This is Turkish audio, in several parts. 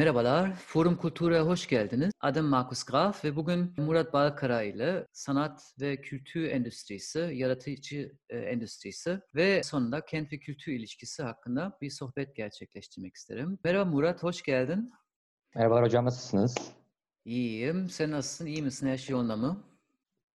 Merhabalar, Forum Kultur'a hoş geldiniz. Adım Markus Graf ve bugün Murat Balkara ile sanat ve kültür endüstrisi, yaratıcı e, endüstrisi ve sonunda kent ve kültür ilişkisi hakkında bir sohbet gerçekleştirmek isterim. Merhaba Murat, hoş geldin. Merhabalar hocam, nasılsınız? İyiyim, sen nasılsın, iyi misin, her şey yolunda mı?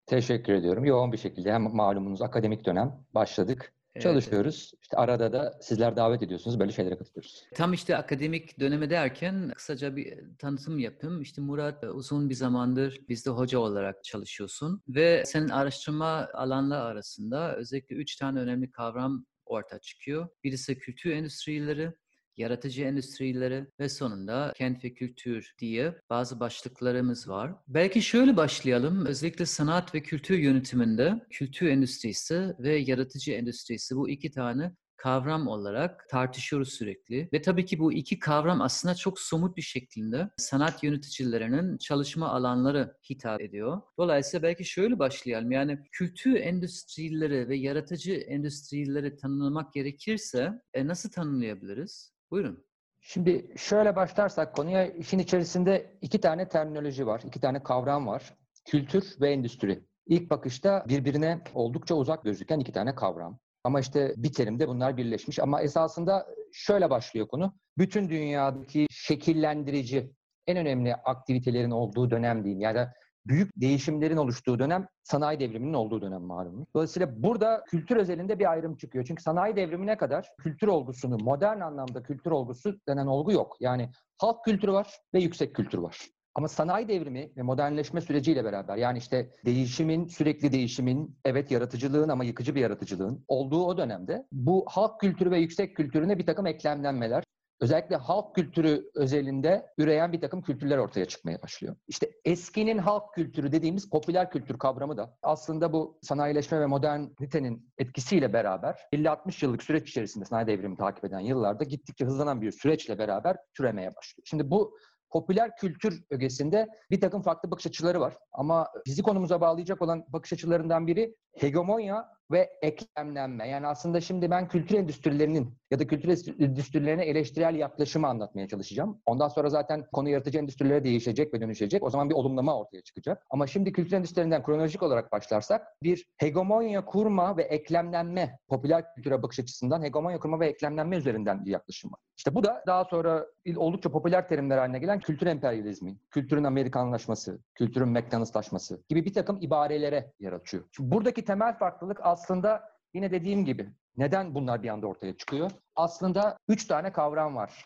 Teşekkür ediyorum. Yoğun bir şekilde hem malumunuz akademik dönem başladık. Evet, Çalışıyoruz. İşte arada da sizler davet ediyorsunuz. Böyle şeylere katılıyoruz. Tam işte akademik dönemi derken kısaca bir tanıtım yapayım. İşte Murat uzun bir zamandır bizde hoca olarak çalışıyorsun ve senin araştırma alanları arasında özellikle üç tane önemli kavram ortaya çıkıyor. Birisi kültür endüstrileri, yaratıcı endüstrileri ve sonunda kent ve kültür diye bazı başlıklarımız var. Belki şöyle başlayalım. Özellikle sanat ve kültür yönetiminde kültür endüstrisi ve yaratıcı endüstrisi bu iki tane kavram olarak tartışıyoruz sürekli. Ve tabii ki bu iki kavram aslında çok somut bir şekilde sanat yöneticilerinin çalışma alanları hitap ediyor. Dolayısıyla belki şöyle başlayalım. Yani kültür endüstrileri ve yaratıcı endüstrileri tanımlamak gerekirse e, nasıl tanımlayabiliriz? Buyurun. Şimdi şöyle başlarsak konuya işin içerisinde iki tane terminoloji var, iki tane kavram var. Kültür ve endüstri. İlk bakışta birbirine oldukça uzak gözüken iki tane kavram. Ama işte bir terimde bunlar birleşmiş. Ama esasında şöyle başlıyor konu. Bütün dünyadaki şekillendirici en önemli aktivitelerin olduğu dönem diyeyim. Yani büyük değişimlerin oluştuğu dönem sanayi devriminin olduğu dönem malum. Dolayısıyla burada kültür özelinde bir ayrım çıkıyor. Çünkü sanayi devrimine kadar kültür olgusunu, modern anlamda kültür olgusu denen olgu yok. Yani halk kültürü var ve yüksek kültür var. Ama sanayi devrimi ve modernleşme süreciyle beraber yani işte değişimin, sürekli değişimin, evet yaratıcılığın ama yıkıcı bir yaratıcılığın olduğu o dönemde bu halk kültürü ve yüksek kültürüne bir takım eklemlenmeler, özellikle halk kültürü özelinde üreyen bir takım kültürler ortaya çıkmaya başlıyor. İşte eskinin halk kültürü dediğimiz popüler kültür kavramı da aslında bu sanayileşme ve modernitenin etkisiyle beraber 50-60 yıllık süreç içerisinde sanayi devrimi takip eden yıllarda gittikçe hızlanan bir süreçle beraber türemeye başlıyor. Şimdi bu popüler kültür ögesinde bir takım farklı bakış açıları var. Ama bizi konumuza bağlayacak olan bakış açılarından biri hegemonya ve eklemlenme. Yani aslında şimdi ben kültür endüstrilerinin ya da kültür endüstrilerine eleştirel yaklaşımı anlatmaya çalışacağım. Ondan sonra zaten konu yaratıcı endüstrilere değişecek ve dönüşecek. O zaman bir olumlama ortaya çıkacak. Ama şimdi kültür endüstrilerinden kronolojik olarak başlarsak bir hegemonya kurma ve eklemlenme popüler kültüre bakış açısından hegemonya kurma ve eklemlenme üzerinden bir yaklaşım var. İşte bu da daha sonra oldukça popüler terimler haline gelen kültür emperyalizmi, kültürün Amerikanlaşması, kültürün McDonald'slaşması gibi bir takım ibarelere yer açıyor. Şimdi buradaki temel farklılık aslında yine dediğim gibi neden bunlar bir anda ortaya çıkıyor? Aslında üç tane kavram var.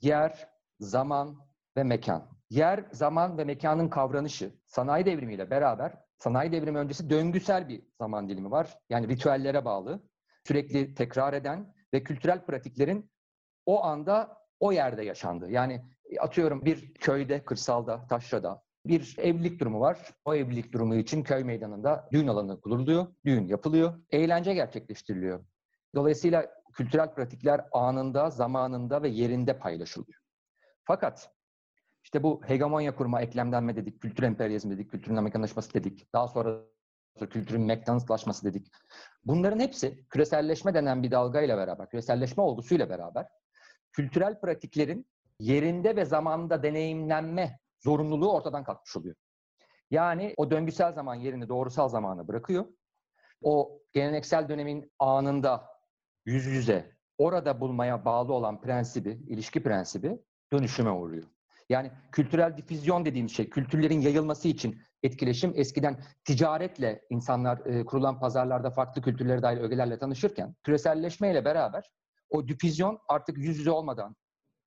Yer, zaman ve mekan. Yer, zaman ve mekanın kavranışı sanayi devrimiyle beraber sanayi devrimi öncesi döngüsel bir zaman dilimi var. Yani ritüellere bağlı, sürekli tekrar eden ve kültürel pratiklerin o anda o yerde yaşandı. Yani atıyorum bir köyde, kırsalda, taşrada bir evlilik durumu var. O evlilik durumu için köy meydanında düğün alanı kuruluyor, düğün yapılıyor, eğlence gerçekleştiriliyor. Dolayısıyla kültürel pratikler anında, zamanında ve yerinde paylaşılıyor. Fakat işte bu hegemonya kurma, eklemlenme dedik, kültür emperyalizmi dedik, kültürün Amerikanlaşması dedik, daha sonra kültürün McDonald'slaşması dedik. Bunların hepsi küreselleşme denen bir dalgayla beraber, küreselleşme olgusuyla beraber kültürel pratiklerin yerinde ve zamanda deneyimlenme zorunluluğu ortadan kalkmış oluyor. Yani o döngüsel zaman yerini doğrusal zamana bırakıyor. O geleneksel dönemin anında yüz yüze orada bulmaya bağlı olan prensibi, ilişki prensibi dönüşüme uğruyor. Yani kültürel difüzyon dediğimiz şey, kültürlerin yayılması için etkileşim eskiden ticaretle insanlar e, kurulan pazarlarda farklı kültürlere dair ögelerle tanışırken küreselleşmeyle beraber o difüzyon artık yüz yüze olmadan,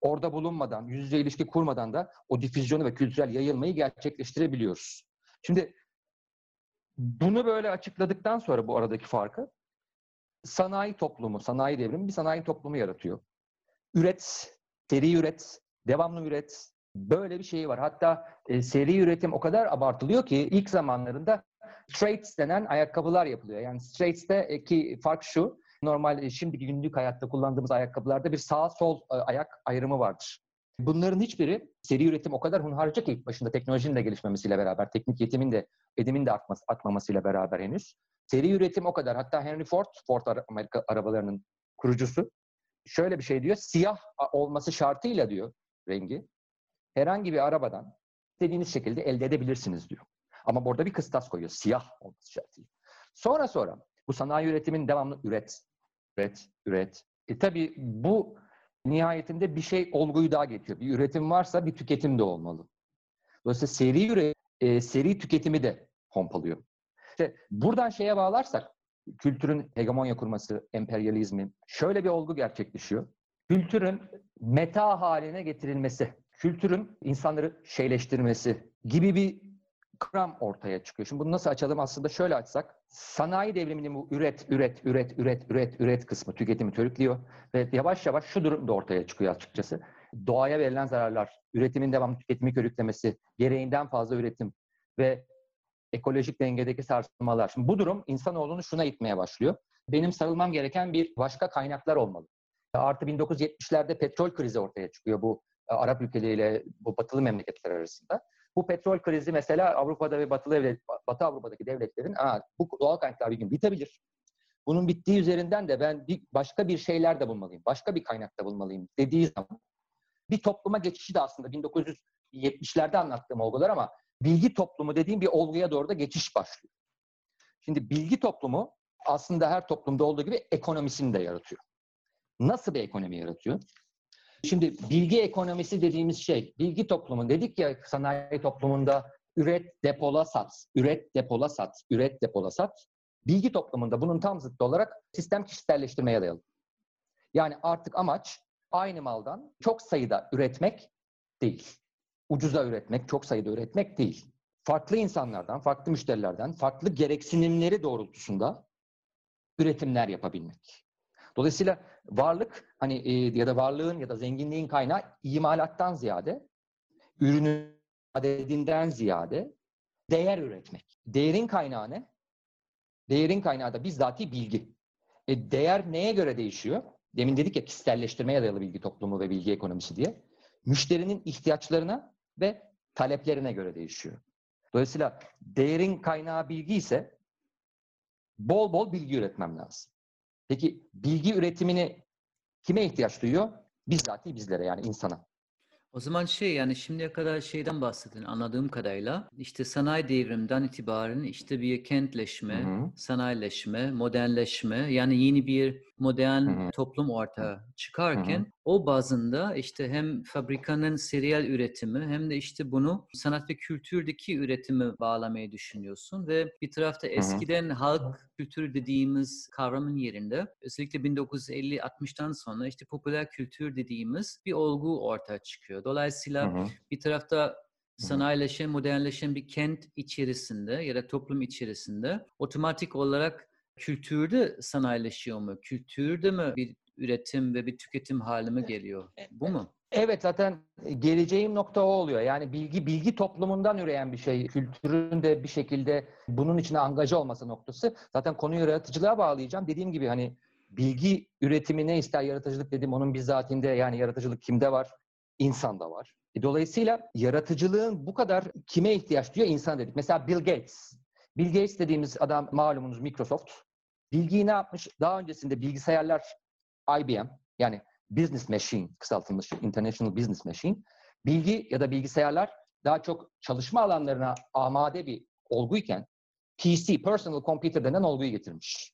orada bulunmadan, yüz yüze ilişki kurmadan da o difüzyonu ve kültürel yayılmayı gerçekleştirebiliyoruz. Şimdi bunu böyle açıkladıktan sonra bu aradaki farkı sanayi toplumu, sanayi devrimi bir sanayi toplumu yaratıyor. Üret, seri üret, devamlı üret. Böyle bir şey var. Hatta e, seri üretim o kadar abartılıyor ki ilk zamanlarında straights denen ayakkabılar yapılıyor. Yani straights'teki fark şu. Normal e, şimdiki günlük hayatta kullandığımız ayakkabılarda bir sağ sol e, ayak ayrımı vardır. Bunların hiçbiri seri üretim o kadar hunharca ki ilk başında teknolojinin de gelişmemesiyle beraber, teknik yetimin de, edimin de artması, artmamasıyla beraber henüz. Seri üretim o kadar. Hatta Henry Ford, Ford Amerika arabalarının kurucusu, şöyle bir şey diyor. Siyah olması şartıyla diyor rengi. herhangi bir arabadan istediğiniz şekilde elde edebilirsiniz diyor. Ama burada bir kıstas koyuyor. Siyah olması şartıyla. Sonra sonra bu sanayi üretimin devamlı üret, üret, üret. E tabii bu nihayetinde bir şey olguyu daha getiriyor. Bir üretim varsa bir tüketim de olmalı. Dolayısıyla seri üret, e, seri tüketimi de pompalıyor. İşte buradan şeye bağlarsak kültürün hegemonya kurması, emperyalizmi şöyle bir olgu gerçekleşiyor. Kültürün meta haline getirilmesi, kültürün insanları şeyleştirmesi gibi bir kram ortaya çıkıyor. Şimdi bunu nasıl açalım? Aslında şöyle açsak, sanayi devriminin bu üret, üret, üret, üret, üret, üret kısmı tüketimi körüklüyor ve yavaş yavaş şu durum da ortaya çıkıyor açıkçası. Doğaya verilen zararlar, üretimin devamlı tüketimi körüklemesi, gereğinden fazla üretim ve ekolojik dengedeki sarsılmalar. Şimdi bu durum insanoğlunu şuna itmeye başlıyor. Benim sarılmam gereken bir başka kaynaklar olmalı. Artı 1970'lerde petrol krizi ortaya çıkıyor bu e, Arap ülkeleriyle bu batılı memleketler arasında. Bu petrol krizi mesela Avrupa'da ve Batılı devlet, Batı Avrupa'daki devletlerin Aa, bu doğal kaynaklar bir gün bitebilir. Bunun bittiği üzerinden de ben bir, başka bir şeyler de bulmalıyım, başka bir kaynakta bulmalıyım dediği zaman bir topluma geçişi de aslında 1970'lerde anlattığım olgular ama bilgi toplumu dediğim bir olguya doğru da geçiş başlıyor. Şimdi bilgi toplumu aslında her toplumda olduğu gibi ekonomisini de yaratıyor. Nasıl bir ekonomi yaratıyor? Şimdi bilgi ekonomisi dediğimiz şey, bilgi toplumu dedik ya sanayi toplumunda üret, depola, sat, üret, depola, sat, üret, depola, sat. Bilgi toplumunda bunun tam zıttı olarak sistem kişiselleştirmeye dayalı. Yani artık amaç aynı maldan çok sayıda üretmek değil. Ucuza üretmek, çok sayıda üretmek değil. Farklı insanlardan, farklı müşterilerden, farklı gereksinimleri doğrultusunda üretimler yapabilmek. Dolayısıyla varlık hani e, ya da varlığın ya da zenginliğin kaynağı imalattan ziyade ürünün adedinden ziyade değer üretmek. Değerin kaynağı ne? Değerin kaynağı da bizzati bilgi. E, değer neye göre değişiyor? Demin dedik ya kişiselleştirmeye dayalı bilgi toplumu ve bilgi ekonomisi diye. Müşterinin ihtiyaçlarına ve taleplerine göre değişiyor. Dolayısıyla değerin kaynağı bilgi ise bol bol bilgi üretmem lazım. Peki bilgi üretimini kime ihtiyaç duyuyor? Bizzati bizlere yani insana. O zaman şey yani şimdiye kadar şeyden bahsedin anladığım kadarıyla işte sanayi devriminden itibaren işte bir kentleşme, Hı hı. sanayileşme, modernleşme yani yeni bir modern Hı hı. toplum ortaya çıkarken o bazında işte hem fabrikanın seriyel üretimi hem de işte bunu sanat ve kültürdeki üretimi bağlamayı düşünüyorsun ve bir tarafta eskiden halk kültürü dediğimiz kavramın yerinde özellikle 1950-60'tan sonra işte popüler kültür dediğimiz bir olgu ortaya çıkıyor. Dolayısıyla Hı hı. bir tarafta sanayileşen, modernleşen bir kent içerisinde ya da toplum içerisinde otomatik olarak kültürde sanayileşiyor mu? Kültürde mi bir üretim ve bir tüketim hali mi geliyor? Bu mu? Evet zaten geleceğim nokta o oluyor. Yani bilgi bilgi toplumundan üreyen bir şey. Kültürün de bir şekilde bunun içine angaja olması noktası. Zaten konuyu yaratıcılığa bağlayacağım. Dediğim gibi hani bilgi üretimi ne ister yaratıcılık dedim onun bizzatinde yani yaratıcılık kimde var? İnsanda var. E, Dolayısıyla yaratıcılığın bu kadar kime ihtiyaç duyuyor? İnsan dedik. Mesela Bill Gates. Bill Gates dediğimiz adam malumunuz Microsoft. Bilgiyi ne yapmış? Daha öncesinde bilgisayarlar IBM yani Business Machine kısaltılmış International Business Machine. Bilgi ya da bilgisayarlar daha çok çalışma alanlarına amade bir olguyken PC, Personal Computer denen olguyu getirmiş.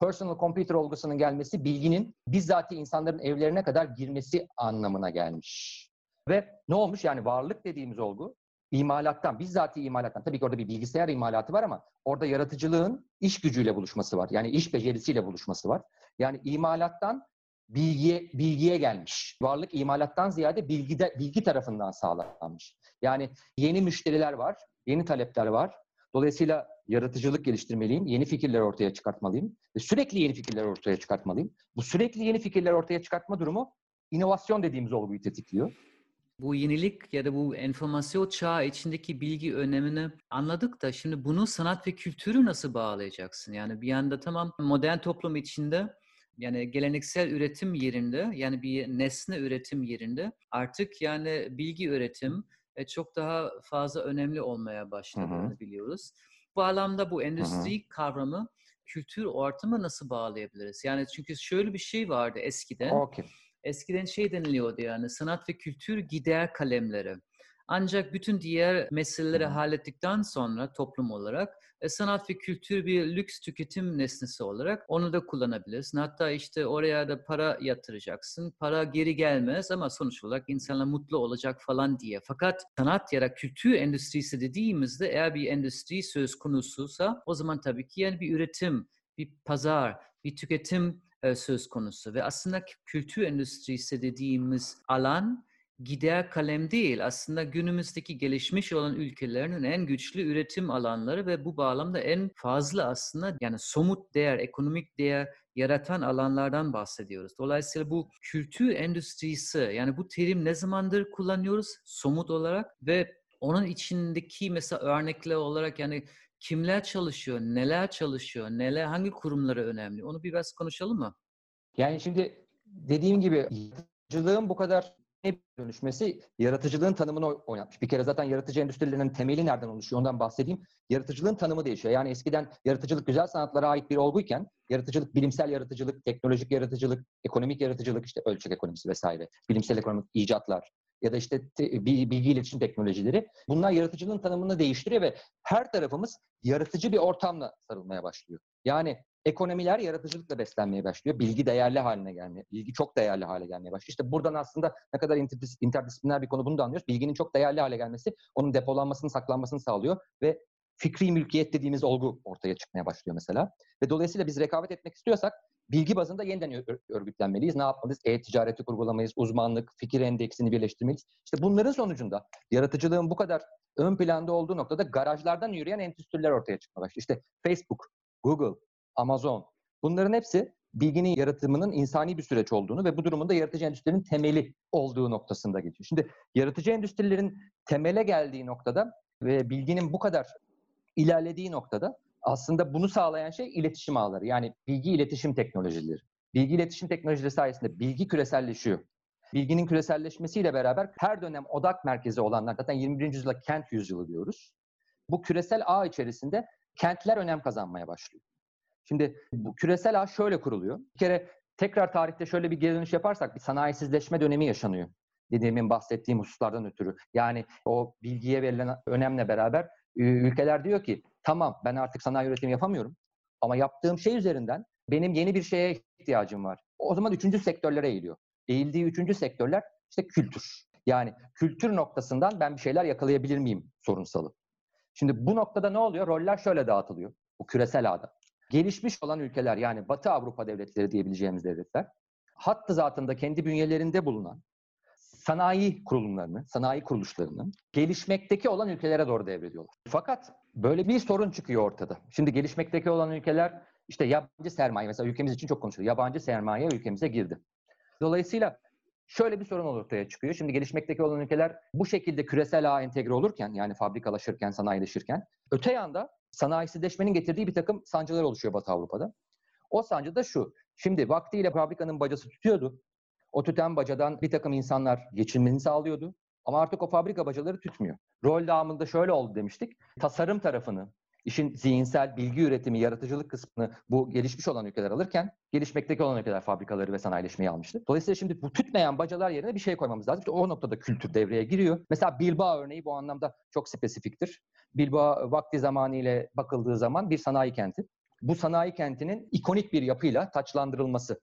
Personal Computer olgusunun gelmesi bilginin bizzati insanların evlerine kadar girmesi anlamına gelmiş. Ve ne olmuş? Yani varlık dediğimiz olgu imalattan, bizzati imalattan. Tabii ki orada bir bilgisayar imalatı var ama orada yaratıcılığın iş gücüyle buluşması var. Yani iş becerisiyle buluşması var. Yani imalattan bilgiye bilgiye gelmiş. Varlık imalattan ziyade bilgide bilgi tarafından sağlanmış. Yani yeni müşteriler var, yeni talepler var. Dolayısıyla yaratıcılık geliştirmeliyim, yeni fikirler ortaya çıkartmalıyım ve sürekli yeni fikirler ortaya çıkartmalıyım. Bu sürekli yeni fikirler ortaya çıkartma durumu inovasyon dediğimiz olguyu tetikliyor. Bu yenilik ya da bu enformasyon çağı içindeki bilgi önemini anladık da şimdi bunu sanat ve kültürü nasıl bağlayacaksın? Yani bir yanda tamam modern toplum içinde yani geleneksel üretim yerinde yani bir nesne üretim yerinde artık yani bilgi üretim çok daha fazla önemli olmaya başladığını Hı hı. biliyoruz. Bu alanda bu endüstri kavramı kültür ortamı nasıl bağlayabiliriz? Yani çünkü şöyle bir şey vardı eskiden. Okey. Eskiden şey deniliyordu yani sanat ve kültür gider kalemleri. Ancak bütün diğer meseleleri hallettikten sonra toplum olarak e, sanat ve kültür bir lüks tüketim nesnesi olarak onu da kullanabilirsin. Hatta işte oraya da para yatıracaksın. Para geri gelmez ama sonuç olarak insanlar mutlu olacak falan diye. Fakat sanat ya da kültür endüstrisi dediğimizde eğer bir endüstri söz konusuysa o zaman tabii ki yani bir üretim, bir pazar, bir tüketim söz konusu. Ve aslında kültür endüstrisi dediğimiz alan gider kalem değil. Aslında günümüzdeki gelişmiş olan ülkelerin en güçlü üretim alanları ve bu bağlamda en fazla aslında yani somut değer, ekonomik değer yaratan alanlardan bahsediyoruz. Dolayısıyla bu kültür endüstrisi yani bu terim ne zamandır kullanıyoruz somut olarak ve onun içindeki mesela örnekler olarak yani kimler çalışıyor, neler çalışıyor, neler hangi kurumları önemli? Onu biraz konuşalım mı? Yani şimdi dediğim gibi yaratıcılığın bu kadar dönüşmesi yaratıcılığın tanımını oynatmış. Bir kere zaten yaratıcı endüstrilerinin temeli nereden oluşuyor ondan bahsedeyim. Yaratıcılığın tanımı değişiyor. Yani eskiden yaratıcılık güzel sanatlara ait bir olguyken yaratıcılık, bilimsel yaratıcılık, teknolojik yaratıcılık, ekonomik yaratıcılık, işte ölçek ekonomisi vesaire, bilimsel ekonomik icatlar ya da işte te, bilgi iletişim teknolojileri bunlar yaratıcılığın tanımını değiştiriyor ve her tarafımız yaratıcı bir ortamla sarılmaya başlıyor. Yani ekonomiler yaratıcılıkla beslenmeye başlıyor. Bilgi değerli haline gelmeye, bilgi çok değerli hale gelmeye başlıyor. İşte buradan aslında ne kadar interdisipliner bir konu bunu da anlıyoruz. Bilginin çok değerli hale gelmesi onun depolanmasını, saklanmasını sağlıyor ve fikri mülkiyet dediğimiz olgu ortaya çıkmaya başlıyor mesela. Ve dolayısıyla biz rekabet etmek istiyorsak bilgi bazında yeniden örgütlenmeliyiz. Ne yapmalıyız? E-ticareti kurgulamayız, uzmanlık, fikir endeksini birleştirmeliyiz. İşte bunların sonucunda yaratıcılığın bu kadar ön planda olduğu noktada garajlardan yürüyen endüstriler ortaya çıkmaya başlıyor. İşte Facebook, Google, Amazon. Bunların hepsi bilginin yaratımının insani bir süreç olduğunu ve bu durumunda yaratıcı endüstrinin temeli olduğu noktasında geçiyor. Şimdi yaratıcı endüstrilerin temele geldiği noktada ve bilginin bu kadar ilerlediği noktada aslında bunu sağlayan şey iletişim ağları. Yani bilgi iletişim teknolojileri. Bilgi iletişim teknolojileri sayesinde bilgi küreselleşiyor. Bilginin küreselleşmesiyle beraber her dönem odak merkezi olanlar, zaten 21. yüzyılda kent yüzyılı diyoruz. Bu küresel ağ içerisinde kentler önem kazanmaya başlıyor. Şimdi bu küresel ağ şöyle kuruluyor. Bir kere tekrar tarihte şöyle bir geri dönüş yaparsak bir sanayisizleşme dönemi yaşanıyor. Dediğimin bahsettiğim hususlardan ötürü. Yani o bilgiye verilen önemle beraber ülkeler diyor ki tamam ben artık sanayi üretimi yapamıyorum ama yaptığım şey üzerinden benim yeni bir şeye ihtiyacım var. O zaman üçüncü sektörlere eğiliyor. Eğildiği üçüncü sektörler işte kültür. Yani kültür noktasından ben bir şeyler yakalayabilir miyim sorunsalı. Şimdi bu noktada ne oluyor? Roller şöyle dağıtılıyor. Bu küresel ağda gelişmiş olan ülkeler yani Batı Avrupa devletleri diyebileceğimiz devletler hattı zatında kendi bünyelerinde bulunan sanayi kurulumlarını, sanayi kuruluşlarını gelişmekteki olan ülkelere doğru devrediyorlar. Fakat böyle bir sorun çıkıyor ortada. Şimdi gelişmekteki olan ülkeler işte yabancı sermaye mesela ülkemiz için çok konuşuluyor. Yabancı sermaye ülkemize girdi. Dolayısıyla şöyle bir sorun ortaya çıkıyor. Şimdi gelişmekteki olan ülkeler bu şekilde küresel ağ entegre olurken yani fabrikalaşırken, sanayileşirken öte yanda sanayisizleşmenin getirdiği bir takım sancılar oluşuyor Batı Avrupa'da. O sancı da şu. Şimdi vaktiyle fabrikanın bacası tutuyordu. O tüten bacadan bir takım insanlar geçinmeni sağlıyordu. Ama artık o fabrika bacaları tutmuyor. Rol dağımında şöyle oldu demiştik. Tasarım tarafını, işin zihinsel bilgi üretimi, yaratıcılık kısmını bu gelişmiş olan ülkeler alırken gelişmekteki olan ülkeler fabrikaları ve sanayileşmeyi almıştı. Dolayısıyla şimdi bu tütmeyen bacalar yerine bir şey koymamız lazım. İşte o noktada kültür devreye giriyor. Mesela Bilbao örneği bu anlamda çok spesifiktir. Bilbao vakti zamanı bakıldığı zaman bir sanayi kenti. Bu sanayi kentinin ikonik bir yapıyla taçlandırılması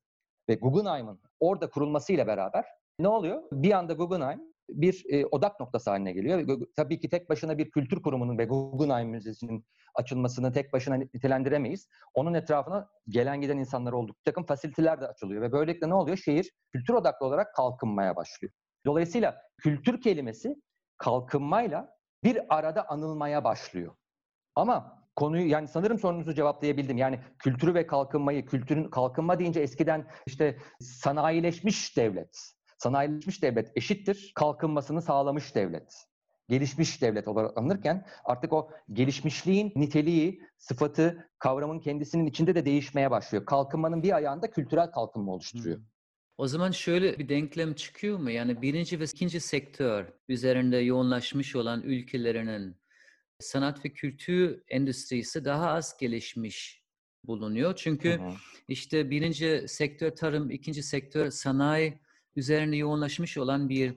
ve Guggenheim'ın orada kurulmasıyla beraber ne oluyor? Bir anda Guggenheim bir e, odak noktası haline geliyor. Tabii ki tek başına bir kültür kurumunun ve Guggenheim Müzesi'nin açılmasını tek başına nitelendiremeyiz. Onun etrafına gelen giden insanlar olduk. Bir takım fasiliteler de açılıyor ve böylelikle ne oluyor? Şehir kültür odaklı olarak kalkınmaya başlıyor. Dolayısıyla kültür kelimesi kalkınmayla bir arada anılmaya başlıyor. Ama konuyu yani sanırım sorunuzu cevaplayabildim. Yani kültürü ve kalkınmayı, kültürün kalkınma deyince eskiden işte sanayileşmiş devlet, sanayileşmiş devlet eşittir kalkınmasını sağlamış devlet. Gelişmiş devlet olarak anılırken artık o gelişmişliğin niteliği, sıfatı, kavramın kendisinin içinde de değişmeye başlıyor. Kalkınmanın bir ayağında kültürel kalkınma oluşturuyor. Hmm. O zaman şöyle bir denklem çıkıyor mu? Yani birinci ve ikinci sektör üzerinde yoğunlaşmış olan ülkelerinin sanat ve kültür endüstrisi daha az gelişmiş bulunuyor. Çünkü hı hı. işte birinci sektör tarım, ikinci sektör sanayi üzerine yoğunlaşmış olan bir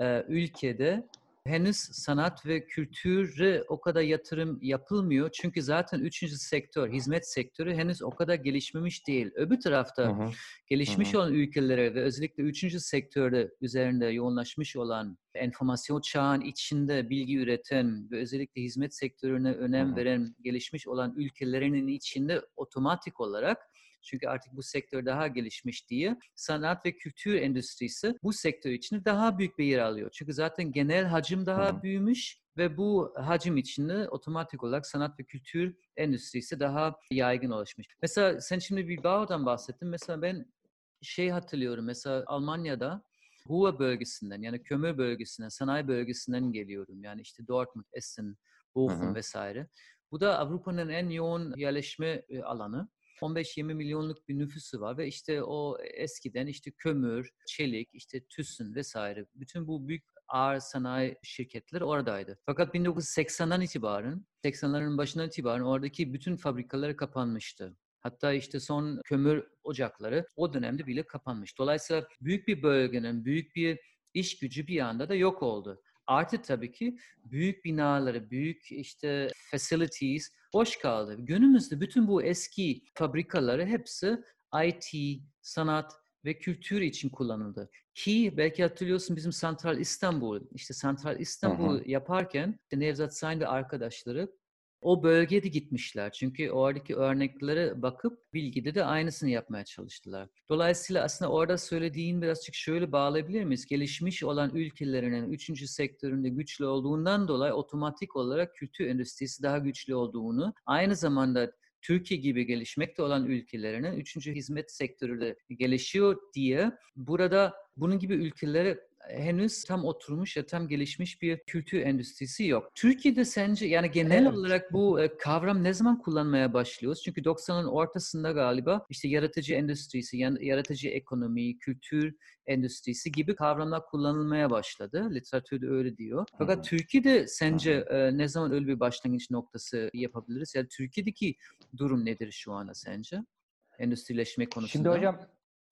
e, ülkede henüz sanat ve kültüre o kadar yatırım yapılmıyor. Çünkü zaten üçüncü sektör, hizmet sektörü henüz o kadar gelişmemiş değil. Öbür tarafta hı hı. gelişmiş hı hı. olan ülkelere ve özellikle üçüncü sektörde üzerinde yoğunlaşmış olan enformasyon çağın içinde bilgi üreten ve özellikle hizmet sektörüne önem hı hı. veren gelişmiş olan ülkelerinin içinde otomatik olarak çünkü artık bu sektör daha gelişmiş diye sanat ve kültür endüstrisi bu sektör için daha büyük bir yer alıyor. Çünkü zaten genel hacim daha Hı-hı. büyümüş ve bu hacim içinde otomatik olarak sanat ve kültür endüstrisi daha yaygın ulaşmış. Mesela sen şimdi bir Bilbao'dan bahsettin. Mesela ben şey hatırlıyorum. Mesela Almanya'da Ruhr bölgesinden yani kömür bölgesinden, sanayi bölgesinden geliyorum. Yani işte Dortmund, Essen, Bochum hı hı. vesaire. Bu da Avrupa'nın en yoğun yerleşme alanı. 15-20 milyonluk bir nüfusu var ve işte o eskiden işte kömür, çelik, işte tüsün vesaire bütün bu büyük ağır sanayi şirketleri oradaydı. Fakat 1980'den itibaren, 80'lerin başından itibaren oradaki bütün fabrikaları kapanmıştı. Hatta işte son kömür ocakları o dönemde bile kapanmış. Dolayısıyla büyük bir bölgenin, büyük bir iş gücü bir anda da yok oldu. Artı tabii ki büyük binaları, büyük işte facilities boş kaldı. Günümüzde bütün bu eski fabrikaları hepsi IT, sanat ve kültür için kullanıldı. Ki belki hatırlıyorsun bizim Santral İstanbul, işte Santral İstanbul hı. yaparken Nevzat Sayın ve arkadaşları o bölgede gitmişler. Çünkü oradaki örneklere bakıp bilgide de aynısını yapmaya çalıştılar. Dolayısıyla aslında orada söylediğin birazcık şöyle bağlayabilir miyiz? Gelişmiş olan ülkelerinin üçüncü sektöründe güçlü olduğundan dolayı otomatik olarak kültür endüstrisi daha güçlü olduğunu, aynı zamanda Türkiye gibi gelişmekte olan ülkelerinin üçüncü hizmet sektörü de gelişiyor diye burada bunun gibi ülkelere henüz tam oturmuş ya tam gelişmiş bir kültür endüstrisi yok. Türkiye'de sence yani genel evet. olarak bu e, kavram ne zaman kullanmaya başlıyoruz? Çünkü 90'ın ortasında galiba işte yaratıcı endüstrisi, yaratıcı ekonomi, kültür endüstrisi gibi kavramlar kullanılmaya başladı. Literatürde öyle diyor. Fakat hmm. Türkiye'de sence e, ne zaman öyle bir başlangıç noktası yapabiliriz? Yani Türkiye'deki durum nedir şu anda sence? Endüstrileşme konusunda. Şimdi hocam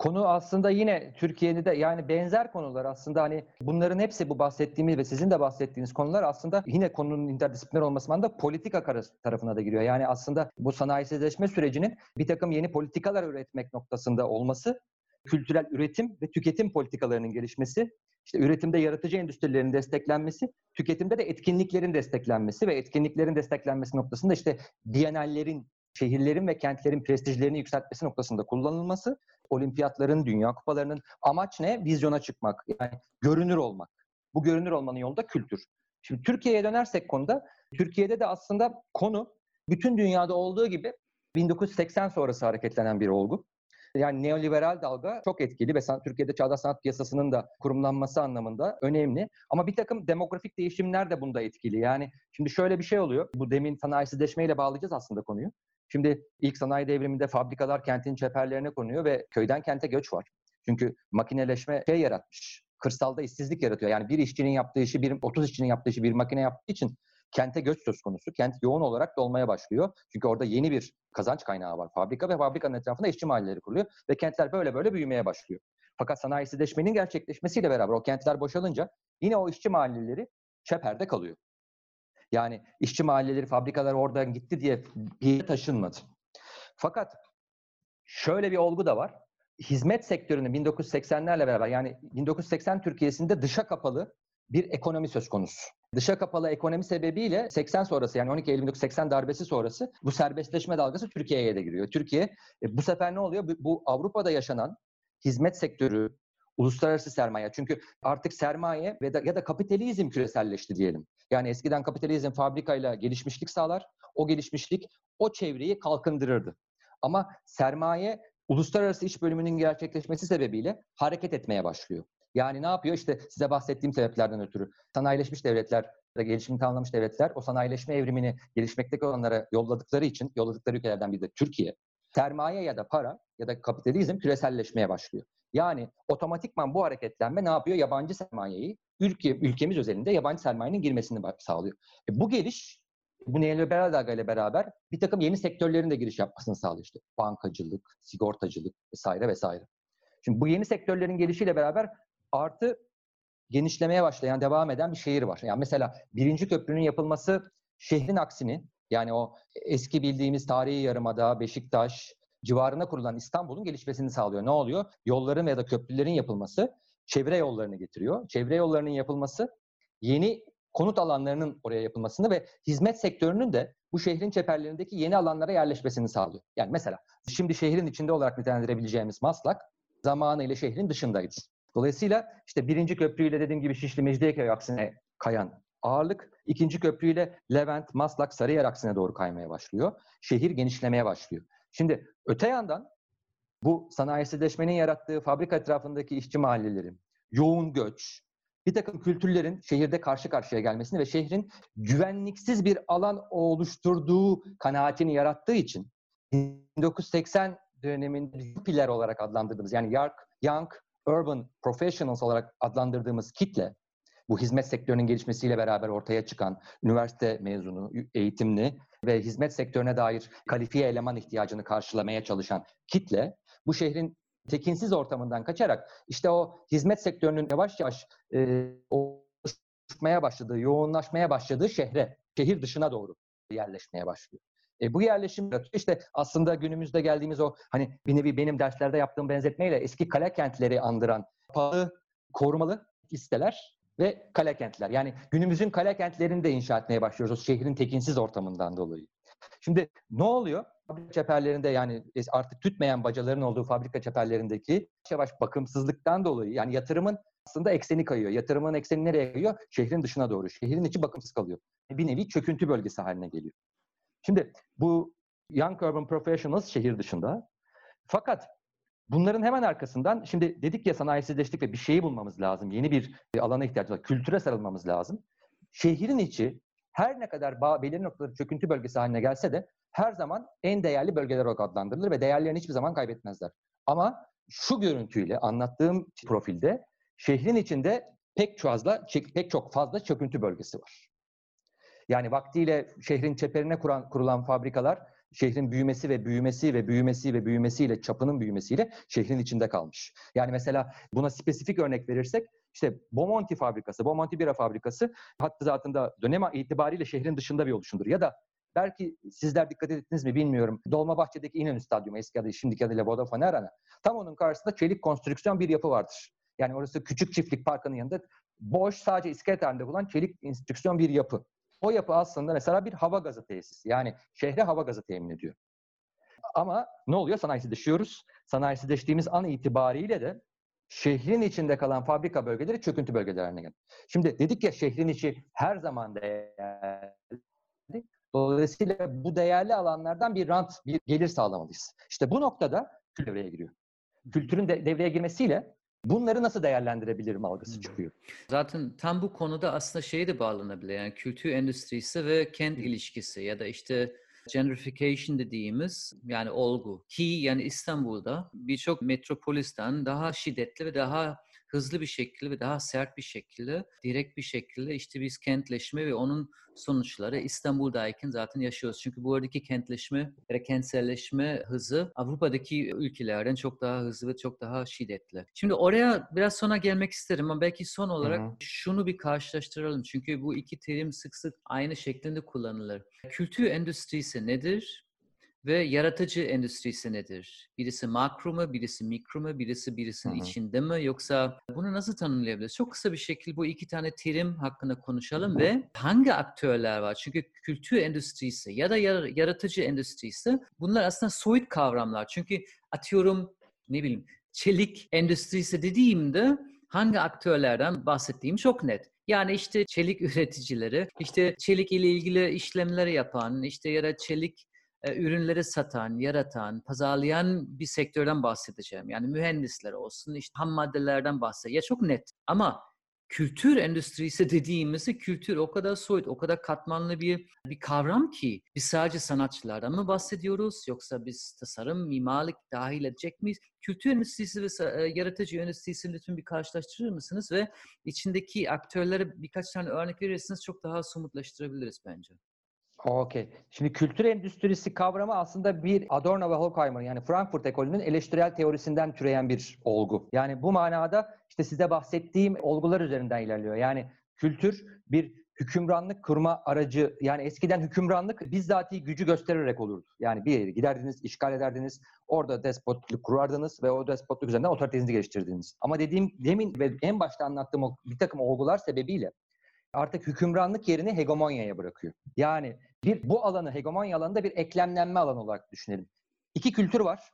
Konu aslında yine Türkiye'de de yani benzer konular aslında hani bunların hepsi bu bahsettiğimiz ve sizin de bahsettiğiniz konular aslında yine konunun interdisipliner olmasından da politika tarafına da giriyor. Yani aslında bu sanayisizleşme sürecinin bir takım yeni politikalar üretmek noktasında olması, kültürel üretim ve tüketim politikalarının gelişmesi, işte üretimde yaratıcı endüstrilerin desteklenmesi, tüketimde de etkinliklerin desteklenmesi ve etkinliklerin desteklenmesi noktasında işte Bienallerin şehirlerin ve kentlerin prestijlerini yükseltmesi noktasında kullanılması, olimpiyatların, dünya kupalarının amaç ne? Vizyona çıkmak, yani görünür olmak. Bu görünür olmanın yolu da kültür. Şimdi Türkiye'ye dönersek konuda, Türkiye'de de aslında konu bütün dünyada olduğu gibi 1980 sonrası hareketlenen bir olgu. Yani neoliberal dalga çok etkili ve Türkiye'de çağdaş sanat piyasasının da kurumlanması anlamında önemli. Ama bir takım demografik değişimler de bunda etkili. Yani şimdi şöyle bir şey oluyor. Bu demin sanayisizleşmeyle bağlayacağız aslında konuyu. Şimdi ilk sanayi devriminde fabrikalar kentin çeperlerine konuyor ve köyden kente göç var. Çünkü makineleşme şey yaratmış. Kırsalda işsizlik yaratıyor. Yani bir işçinin yaptığı işi, bir 30 işçinin yaptığı işi bir makine yaptığı için kente göç söz konusu. Kent yoğun olarak dolmaya başlıyor. Çünkü orada yeni bir kazanç kaynağı var. Fabrika ve fabrikanın etrafında işçi mahalleleri kuruluyor ve kentler böyle böyle büyümeye başlıyor. Fakat sanayisizleşmenin gerçekleşmesiyle beraber o kentler boşalınca yine o işçi mahalleleri çeperde kalıyor. Yani işçi mahalleleri, fabrikalar oradan gitti diye bir taşınmadı. Fakat şöyle bir olgu da var. Hizmet sektörünün 1980'lerle beraber yani 1980 Türkiye'sinde dışa kapalı bir ekonomi söz konusu. Dışa kapalı ekonomi sebebiyle 80 sonrası yani 12 Eylül 1980 darbesi sonrası bu serbestleşme dalgası Türkiye'ye de giriyor. Türkiye e, bu sefer ne oluyor? Bu Avrupa'da yaşanan hizmet sektörü, uluslararası sermaye. Çünkü artık sermaye ve da, ya da kapitalizm küreselleşti diyelim. Yani eskiden kapitalizm fabrikayla gelişmişlik sağlar. O gelişmişlik o çevreyi kalkındırırdı. Ama sermaye uluslararası iş bölümünün gerçekleşmesi sebebiyle hareket etmeye başlıyor. Yani ne yapıyor? İşte size bahsettiğim sebeplerden ötürü. Sanayileşmiş devletler da gelişimini tamamlamış devletler o sanayileşme evrimini gelişmekteki olanlara yolladıkları için, yolladıkları ülkelerden biri de Türkiye. Sermaye ya da para ya da kapitalizm küreselleşmeye başlıyor. Yani otomatikman bu hareketlenme ne yapıyor? Yabancı sermayeyi ülke, ülkemiz özelinde yabancı sermayenin girmesini sağlıyor. E bu geliş bu neoliberal dalga ile beraber bir takım yeni sektörlerin de giriş yapmasını sağlıyor işte. Bankacılık, sigortacılık vesaire vesaire. Şimdi bu yeni sektörlerin gelişiyle beraber artı genişlemeye başlayan, devam eden bir şehir var. Yani mesela birinci köprünün yapılması şehrin aksini yani o eski bildiğimiz tarihi yarımada, Beşiktaş civarına kurulan İstanbul'un gelişmesini sağlıyor. Ne oluyor? Yolların ya da köprülerin yapılması çevre yollarını getiriyor. Çevre yollarının yapılması yeni konut alanlarının oraya yapılmasını ve hizmet sektörünün de bu şehrin çeperlerindeki yeni alanlara yerleşmesini sağlıyor. Yani mesela şimdi şehrin içinde olarak nitelendirebileceğimiz Maslak zamanıyla şehrin dışındaydı. Dolayısıyla işte birinci köprüyle dediğim gibi Şişli Mecidiyeköy aksine kayan ağırlık ikinci köprüyle Levent, Maslak, Sarıyer aksine doğru kaymaya başlıyor. Şehir genişlemeye başlıyor. Şimdi öte yandan bu sanayisizleşmenin yarattığı fabrika etrafındaki işçi mahalleleri, yoğun göç, bir takım kültürlerin şehirde karşı karşıya gelmesini ve şehrin güvenliksiz bir alan oluşturduğu kanaatini yarattığı için 1980 döneminde YUPİ'ler olarak adlandırdığımız yani Young Urban Professionals olarak adlandırdığımız kitle bu hizmet sektörünün gelişmesiyle beraber ortaya çıkan üniversite mezunu, eğitimli ve hizmet sektörüne dair kalifiye eleman ihtiyacını karşılamaya çalışan kitle bu şehrin tekinsiz ortamından kaçarak işte o hizmet sektörünün yavaş yavaş e, oluşmaya başladığı, yoğunlaşmaya başladığı şehre, şehir dışına doğru yerleşmeye başlıyor. E, bu yerleşim işte aslında günümüzde geldiğimiz o hani bir nevi benim derslerde yaptığım benzetmeyle eski kale kentleri andıran pahalı, korumalı listeler ve kale kentler. Yani günümüzün kale kentlerini de inşa etmeye başlıyoruz o şehrin tekinsiz ortamından dolayı. Şimdi ne oluyor? Fabrika çeperlerinde yani artık tütmeyen bacaların olduğu fabrika çeperlerindeki yavaş bakımsızlıktan dolayı yani yatırımın aslında ekseni kayıyor. Yatırımın ekseni nereye kayıyor? Şehrin dışına doğru. Şehrin içi bakımsız kalıyor. Bir nevi çöküntü bölgesi haline geliyor. Şimdi bu Young Urban Professionals şehir dışında. Fakat bunların hemen arkasından şimdi dedik ya sanayisizleştik ve bir şeyi bulmamız lazım. Yeni bir alana ihtiyacımız var. Kültüre sarılmamız lazım. Şehrin içi her ne kadar belirli noktaları çöküntü bölgesi haline gelse de her zaman en değerli bölgeler olarak adlandırılır ve değerlerini hiçbir zaman kaybetmezler. Ama şu görüntüyle anlattığım profilde şehrin içinde pek fazla pek çok fazla çöküntü bölgesi var. Yani vaktiyle şehrin çeperine kuran, kurulan fabrikalar şehrin büyümesi ve büyümesi ve büyümesi ve büyümesiyle çapının büyümesiyle şehrin içinde kalmış. Yani mesela buna spesifik örnek verirsek işte Bomonti fabrikası, Bomonti bira fabrikası hattı zatında dönem itibariyle şehrin dışında bir oluşumdur. Ya da belki sizler dikkat ettiniz mi bilmiyorum. Dolmabahçe'deki İnönü Stadyumu eski adı şimdiki adıyla Vodafone Arena. Tam onun karşısında çelik konstrüksiyon bir yapı vardır. Yani orası küçük çiftlik parkının yanında boş sadece iskelet halinde bulan çelik konstrüksiyon bir yapı. O yapı aslında mesela bir hava gazı tesisi. Yani şehre hava gazı temin ediyor. Ama ne oluyor? Sanayisizleşiyoruz. Sanayisizleştiğimiz an itibariyle de şehrin içinde kalan fabrika bölgeleri çöküntü bölgeleri haline geldi. Şimdi dedik ya şehrin içi her zaman değerli. Dolayısıyla bu değerli alanlardan bir rant, bir gelir sağlamalıyız. İşte bu noktada kültür devreye giriyor. Kültürün de devreye girmesiyle bunları nasıl değerlendirebilirim algısı çıkıyor. Zaten tam bu konuda aslında şeye de bağlanabilir. Yani kültür endüstrisi ve kent ilişkisi ya da işte gentrification dediğimiz yani olgu ki yani İstanbul'da birçok metropolisten daha şiddetli ve daha hızlı bir şekilde ve daha sert bir şekilde, direkt bir şekilde işte biz kentleşme ve onun sonuçları İstanbul'dayken zaten yaşıyoruz. Çünkü bu aradaki kentleşme ve kentselleşme hızı Avrupa'daki ülkelerden çok daha hızlı ve çok daha şiddetli. Şimdi oraya biraz sonra gelmek isterim ama belki son olarak Hı-hı. şunu bir karşılaştıralım. Çünkü bu iki terim sık sık aynı şeklinde kullanılır. Kültür endüstrisi nedir? Ve yaratıcı endüstrisi nedir? Birisi makro mu, birisi mikro mu, birisi birisinin Hı-hı. içinde mi? Yoksa bunu nasıl tanımlayabiliriz? Çok kısa bir şekilde bu iki tane terim hakkında konuşalım Hı-hı. ve hangi aktörler var? Çünkü kültür endüstrisi ya da yaratıcı endüstrisi bunlar aslında soyut kavramlar. Çünkü atıyorum ne bileyim çelik endüstrisi dediğimde hangi aktörlerden bahsettiğim çok net. Yani işte çelik üreticileri, işte çelik ile ilgili işlemleri yapan, işte ya da çelik ürünleri satan, yaratan, pazarlayan bir sektörden bahsedeceğim. Yani mühendisler olsun, işte ham maddelerden bahsedeceğim. Ya çok net. Ama kültür endüstrisi dediğimizde kültür o kadar soyut, o kadar katmanlı bir bir kavram ki biz sadece sanatçılardan mı bahsediyoruz yoksa biz tasarım, mimarlık dahil edecek miyiz? Kültür endüstrisi ve e, yaratıcı endüstrisini lütfen bir karşılaştırır mısınız ve içindeki aktörlere birkaç tane örnek verirseniz çok daha somutlaştırabiliriz bence. Okey. Şimdi kültür endüstrisi kavramı aslında bir Adorno ve Horkheimer yani Frankfurt ekolünün eleştirel teorisinden türeyen bir olgu. Yani bu manada işte size bahsettiğim olgular üzerinden ilerliyor. Yani kültür bir hükümranlık kurma aracı yani eskiden hükümranlık bizzati gücü göstererek olurdu. Yani bir yere giderdiniz, işgal ederdiniz, orada despotluk kurardınız ve o despotluk üzerinden otoritenizi geliştirdiniz. Ama dediğim demin ve en başta anlattığım o bir takım olgular sebebiyle artık hükümranlık yerini hegemonyaya bırakıyor. Yani bir bu alanı hegemonya alanında bir eklemlenme alanı olarak düşünelim. İki kültür var.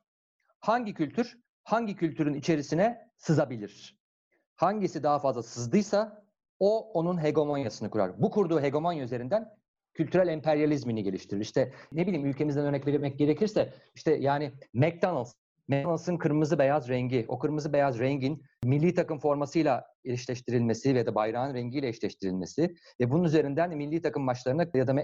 Hangi kültür hangi kültürün içerisine sızabilir? Hangisi daha fazla sızdıysa o onun hegemonyasını kurar. Bu kurduğu hegemonya üzerinden kültürel emperyalizmini geliştirir. İşte ne bileyim ülkemizden örnek vermek gerekirse işte yani McDonald's McDonald's'ın kırmızı beyaz rengi, o kırmızı beyaz rengin milli takım formasıyla eşleştirilmesi ve de bayrağın rengiyle eşleştirilmesi ve bunun üzerinden milli takım maçlarına ya da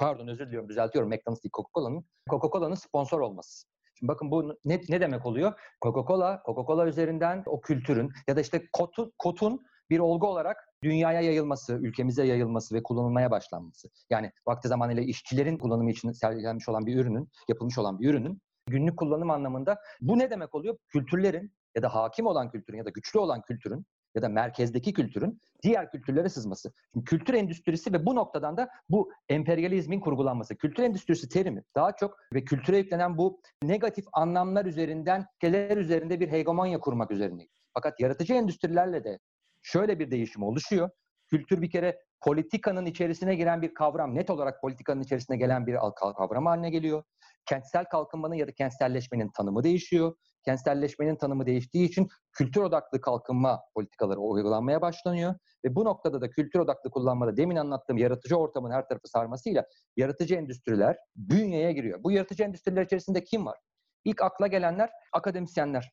pardon özür diliyorum düzeltiyorum McDonald's değil Coca-Cola'nın Coca-Cola'nın sponsor olması. Şimdi bakın bu ne, ne demek oluyor? Coca-Cola, Coca-Cola üzerinden o kültürün ya da işte kotun, kotun bir olgu olarak dünyaya yayılması, ülkemize yayılması ve kullanılmaya başlanması. Yani vakti zamanıyla işçilerin kullanımı için sergilenmiş olan bir ürünün, yapılmış olan bir ürünün günlük kullanım anlamında bu ne demek oluyor? Kültürlerin ya da hakim olan kültürün ya da güçlü olan kültürün ya da merkezdeki kültürün diğer kültürlere sızması. Şimdi kültür endüstrisi ve bu noktadan da bu emperyalizmin kurgulanması. Kültür endüstrisi terimi daha çok ve kültüre yüklenen bu negatif anlamlar üzerinden, ülkeler üzerinde bir hegemonya kurmak üzerine. Fakat yaratıcı endüstrilerle de şöyle bir değişim oluşuyor. Kültür bir kere politikanın içerisine giren bir kavram, net olarak politikanın içerisine gelen bir kavram haline geliyor. Kentsel kalkınmanın ya da kentselleşmenin tanımı değişiyor. Kentselleşmenin tanımı değiştiği için kültür odaklı kalkınma politikaları uygulanmaya başlanıyor. Ve bu noktada da kültür odaklı kullanmada demin anlattığım yaratıcı ortamın her tarafı sarmasıyla yaratıcı endüstriler bünyeye giriyor. Bu yaratıcı endüstriler içerisinde kim var? İlk akla gelenler akademisyenler,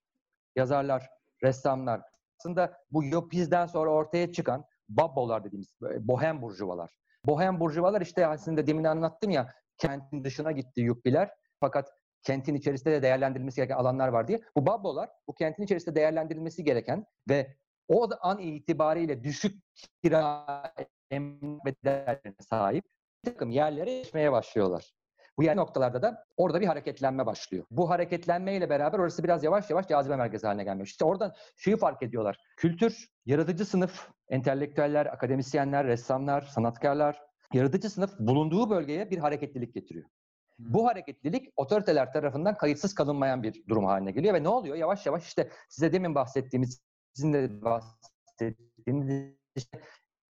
yazarlar, ressamlar. Aslında bu Yopiz'den sonra ortaya çıkan babbolar dediğimiz bohem burjuvalar. Bohem burjuvalar işte aslında demin anlattım ya kentin dışına gitti yuppiler fakat kentin içerisinde de değerlendirilmesi gereken alanlar var diye. Bu babbolar bu kentin içerisinde değerlendirilmesi gereken ve o an itibariyle düşük kira bedellerine sahip bir takım yerlere geçmeye başlıyorlar. Bu yer noktalarda da orada bir hareketlenme başlıyor. Bu hareketlenmeyle beraber orası biraz yavaş yavaş cazibe merkezi haline gelmiş. İşte oradan şeyi fark ediyorlar. Kültür, yaratıcı sınıf, entelektüeller, akademisyenler, ressamlar, sanatkarlar, yaratıcı sınıf bulunduğu bölgeye bir hareketlilik getiriyor. Bu hareketlilik otoriteler tarafından kayıtsız kalınmayan bir durum haline geliyor ve ne oluyor? Yavaş yavaş işte size demin bahsettiğimiz, sizin de bahsettiğiniz işte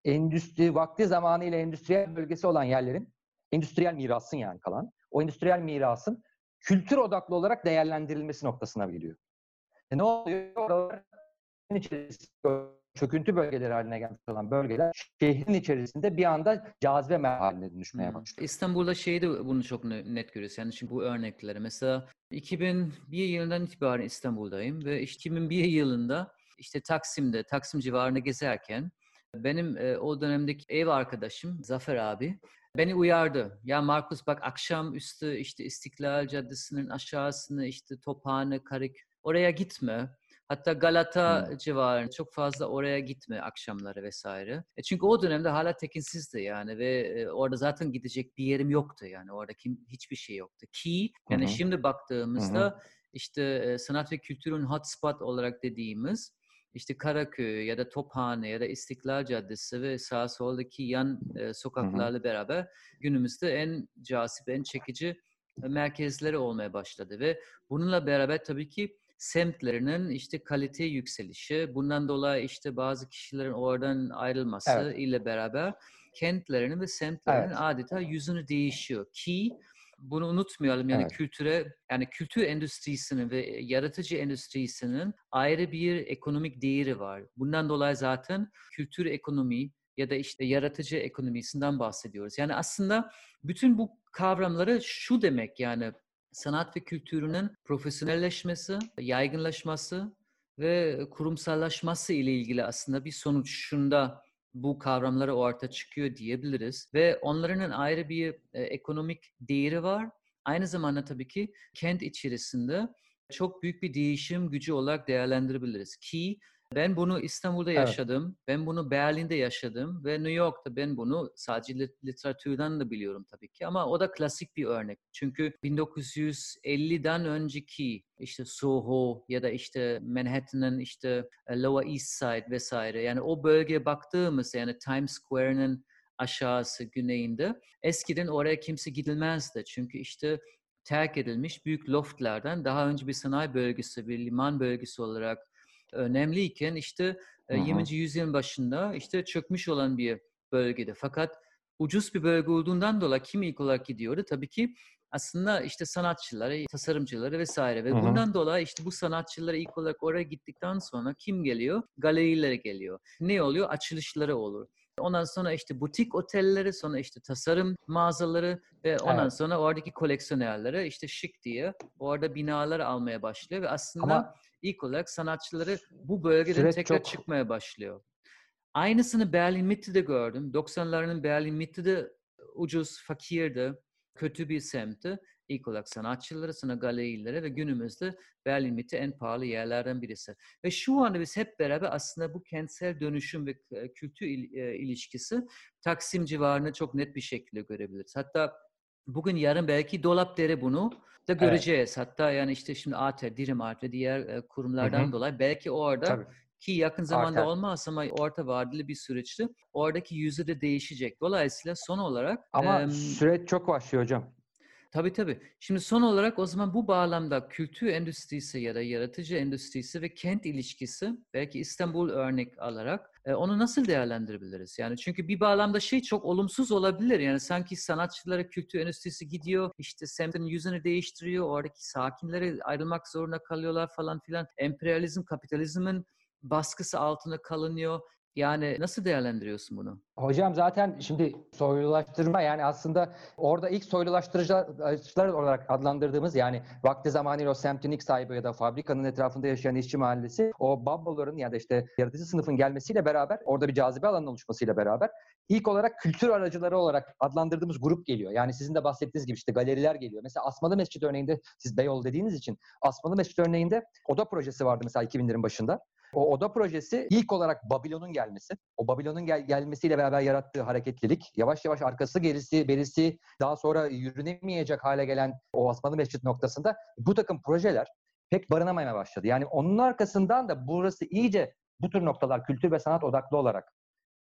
endüstri, vakti zamanıyla endüstriyel bölgesi olan yerlerin, endüstriyel mirasın yani kalan, o endüstriyel mirasın kültür odaklı olarak değerlendirilmesi noktasına geliyor. E ne oluyor? Oralar içerisinde çöküntü bölgeleri haline gelmiş olan bölgeler şehrin içerisinde bir anda cazibe haline dönüşmeye başlıyor. İstanbul'da şeyde bunu çok net görüyoruz. Yani şimdi bu örnekleri. Mesela 2001 yılından itibaren İstanbul'dayım ve 2001 yılında işte Taksim'de, Taksim civarında gezerken benim e, o dönemdeki ev arkadaşım Zafer abi beni uyardı. Ya Markus bak akşam üstü işte İstiklal Caddesi'nin aşağısını işte Tophane, Karik oraya gitme. Hatta Galata hmm. civarında çok fazla oraya gitme akşamları vesaire. E çünkü o dönemde hala tekinsizdi yani ve e, orada zaten gidecek bir yerim yoktu yani. Orada kim, hiçbir şey yoktu. Ki yani Hı-hı. şimdi baktığımızda Hı-hı. işte e, sanat ve kültürün hotspot olarak dediğimiz işte Karaköy ya da Tophane ya da İstiklal Caddesi ve sağ soldaki yan e, sokaklarla beraber günümüzde en cazip, en çekici merkezleri olmaya başladı ve bununla beraber tabii ki semtlerinin işte kalite yükselişi, bundan dolayı işte bazı kişilerin oradan ayrılması evet. ile beraber kentlerinin ve semtlerinin evet. adeta yüzünü değişiyor ki bunu unutmayalım yani evet. kültüre yani kültür endüstrisinin ve yaratıcı endüstrisinin ayrı bir ekonomik değeri var. Bundan dolayı zaten kültür ekonomi ya da işte yaratıcı ekonomisinden bahsediyoruz. Yani aslında bütün bu kavramları şu demek yani sanat ve kültürünün profesyonelleşmesi, yaygınlaşması ve kurumsallaşması ile ilgili aslında bir sonuçunda bu kavramları ortaya çıkıyor diyebiliriz. Ve onların ayrı bir e, ekonomik değeri var. Aynı zamanda tabii ki kent içerisinde çok büyük bir değişim gücü olarak değerlendirebiliriz. Ki Ben bunu İstanbul'da Evet. yaşadım, ben bunu Berlin'de yaşadım ve New York'ta ben bunu sadece lit- literatürden de biliyorum tabii ki ama o da klasik bir örnek. Çünkü 1950'den önceki işte Soho ya da işte Manhattan'ın işte e, Lower East Side vesaire yani o bölgeye baktığımız yani Times Square'nin aşağısı güneyinde eskiden oraya kimse gidilmezdi. Çünkü işte terk edilmiş büyük loftlardan daha önce bir sanayi bölgesi, bir liman bölgesi olarak önemliyken işte e, Hı hı. 20. yüzyılın başında işte çökmüş olan bir bölgede. Fakat ucuz bir bölge olduğundan dolayı kim ilk olarak gidiyordu? Tabii ki aslında işte sanatçıları, tasarımcıları vesaire ve Hı hı. bundan dolayı işte bu sanatçılar ilk olarak oraya gittikten sonra kim geliyor? Galeriler geliyor. Ne oluyor? Açılışları olur. Ondan sonra işte butik otelleri, sonra işte tasarım mağazaları ve ondan Evet. sonra oradaki koleksiyonerleri işte şık diye orada binalar almaya başlıyor ve aslında Ama ilk olarak sanatçıları bu bölgeden tekrar çok çıkmaya başlıyor. Aynısını Berlin Mitte'de gördüm. 90'ların Berlin Mitte'de ucuz, fakirdi, kötü bir semtti. İlk olarak sanatçıları, sonra galerilere ve günümüzde Berlin Mitte en pahalı yerlerden birisi. Ve şu anda biz hep beraber aslında bu kentsel dönüşüm ve e, kültür e, ilişkisi Taksim civarını çok net bir şekilde görebiliriz. Hatta bugün yarın belki Dolapdere bunu da evet. göreceğiz. Hatta yani işte şimdi ATER, Dirim ve diğer e, Hı kurumlardan hı. dolayı belki orada Tabii. ki yakın zamanda Arter. olmaz ama orta vadeli bir süreçte oradaki yüzü de değişecek. Dolayısıyla son olarak Ama em, süreç çok başlıyor hocam. Tabii tabii. Şimdi son olarak o zaman bu bağlamda kültür endüstrisi ya da yaratıcı endüstrisi ve kent ilişkisi belki İstanbul örnek alarak e, onu nasıl değerlendirebiliriz? Yani çünkü bir bağlamda şey çok olumsuz olabilir. Yani sanki sanatçılara kültür endüstrisi gidiyor, işte semtin yüzünü değiştiriyor, oradaki sakinleri ayrılmak zorunda kalıyorlar falan filan. Emperyalizm, kapitalizmin baskısı altına kalınıyor. Yani nasıl değerlendiriyorsun bunu? Hocam zaten şimdi soylulaştırma yani aslında orada ilk soylulaştırıcılar olarak adlandırdığımız yani vakti zamanıyla o semtin ilk sahibi ya da fabrikanın etrafında yaşayan işçi mahallesi o bubble'ların ya da işte yaratıcı sınıfın gelmesiyle beraber orada bir cazibe alanının oluşmasıyla beraber ilk olarak kültür aracıları olarak adlandırdığımız grup geliyor. Yani sizin de bahsettiğiniz gibi işte galeriler geliyor. Mesela Asmalı Mescid örneğinde siz Beyoğlu dediğiniz için Asmalı Mescid örneğinde oda projesi vardı mesela 2000'lerin başında. O oda projesi ilk olarak Babilon'un gelmesi. O Babilon'un gel- gelmesiyle beraber yarattığı hareketlilik, yavaş yavaş arkası gerisi berisi daha sonra yürünemeyecek hale gelen o Osmanlı Mescid noktasında bu takım projeler pek barınamaya başladı. Yani onun arkasından da burası iyice bu tür noktalar kültür ve sanat odaklı olarak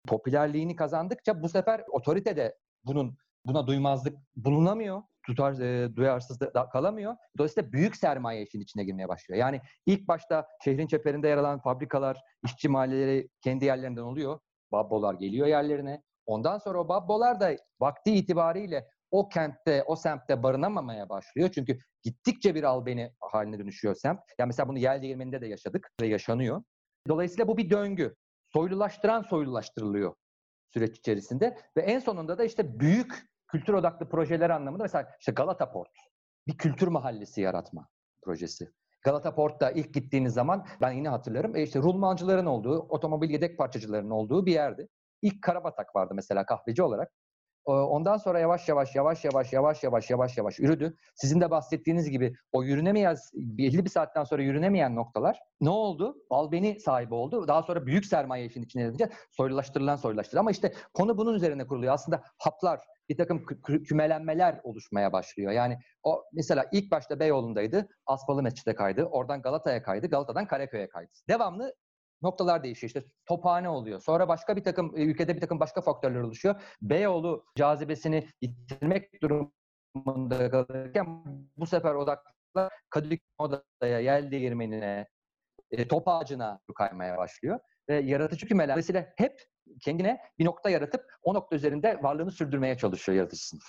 popülerliğini kazandıkça bu sefer otorite de bunun buna duymazlık bulunamıyor. Tutar, e, duyarsız da, kalamıyor. Dolayısıyla büyük sermaye işin içine girmeye başlıyor. Yani ilk başta şehrin çeperinde yer alan fabrikalar, işçi mahalleleri kendi yerlerinden oluyor. Babbolar geliyor yerlerine. Ondan sonra o babbolar da vakti itibariyle o kentte, o semtte barınamamaya başlıyor. Çünkü gittikçe bir albeni haline dönüşüyor semt. Yani mesela bunu Yel Değirmeni'nde de yaşadık ve yaşanıyor. Dolayısıyla bu bir döngü. Soylulaştıran soylulaştırılıyor süreç içerisinde ve en sonunda da işte büyük kültür odaklı projeler anlamında mesela işte Galata Port bir kültür mahallesi yaratma projesi. Galata Port'ta ilk gittiğiniz zaman ben yine hatırlarım e işte rulmancıların olduğu, otomobil yedek parçacılarının olduğu bir yerdi. İlk Karabatak vardı mesela kahveci olarak. Ondan sonra yavaş yavaş yavaş yavaş yavaş yavaş yavaş yavaş yürüdü. Sizin de bahsettiğiniz gibi o yürünemeyen belli bir saatten sonra yürünemeyen noktalar ne oldu? Albeni sahibi oldu. Daha sonra büyük sermaye işin içine girince soylulaştırılan soylulaştırılan. Ama işte konu bunun üzerine kuruluyor. Aslında haplar, bir takım kü- kü- kümelenmeler oluşmaya başlıyor. Yani o mesela ilk başta Beyoğlu'ndaydı. Aspalı Mescid'e kaydı. Oradan Galata'ya kaydı. Galata'dan Karaköy'e kaydı. Devamlı noktalar değişiyor. İşte tophane oluyor. Sonra başka bir takım e, ülkede bir takım başka faktörler oluşuyor. Beyoğlu cazibesini yitirmek durumunda kalırken bu sefer odaklar Kadıköy Moda'ya, Yel Değirmeni'ne, e, kaymaya başlıyor. Ve yaratıcı kümeler dolayısıyla hep kendine bir nokta yaratıp o nokta üzerinde varlığını sürdürmeye çalışıyor yaratıcı sınıf.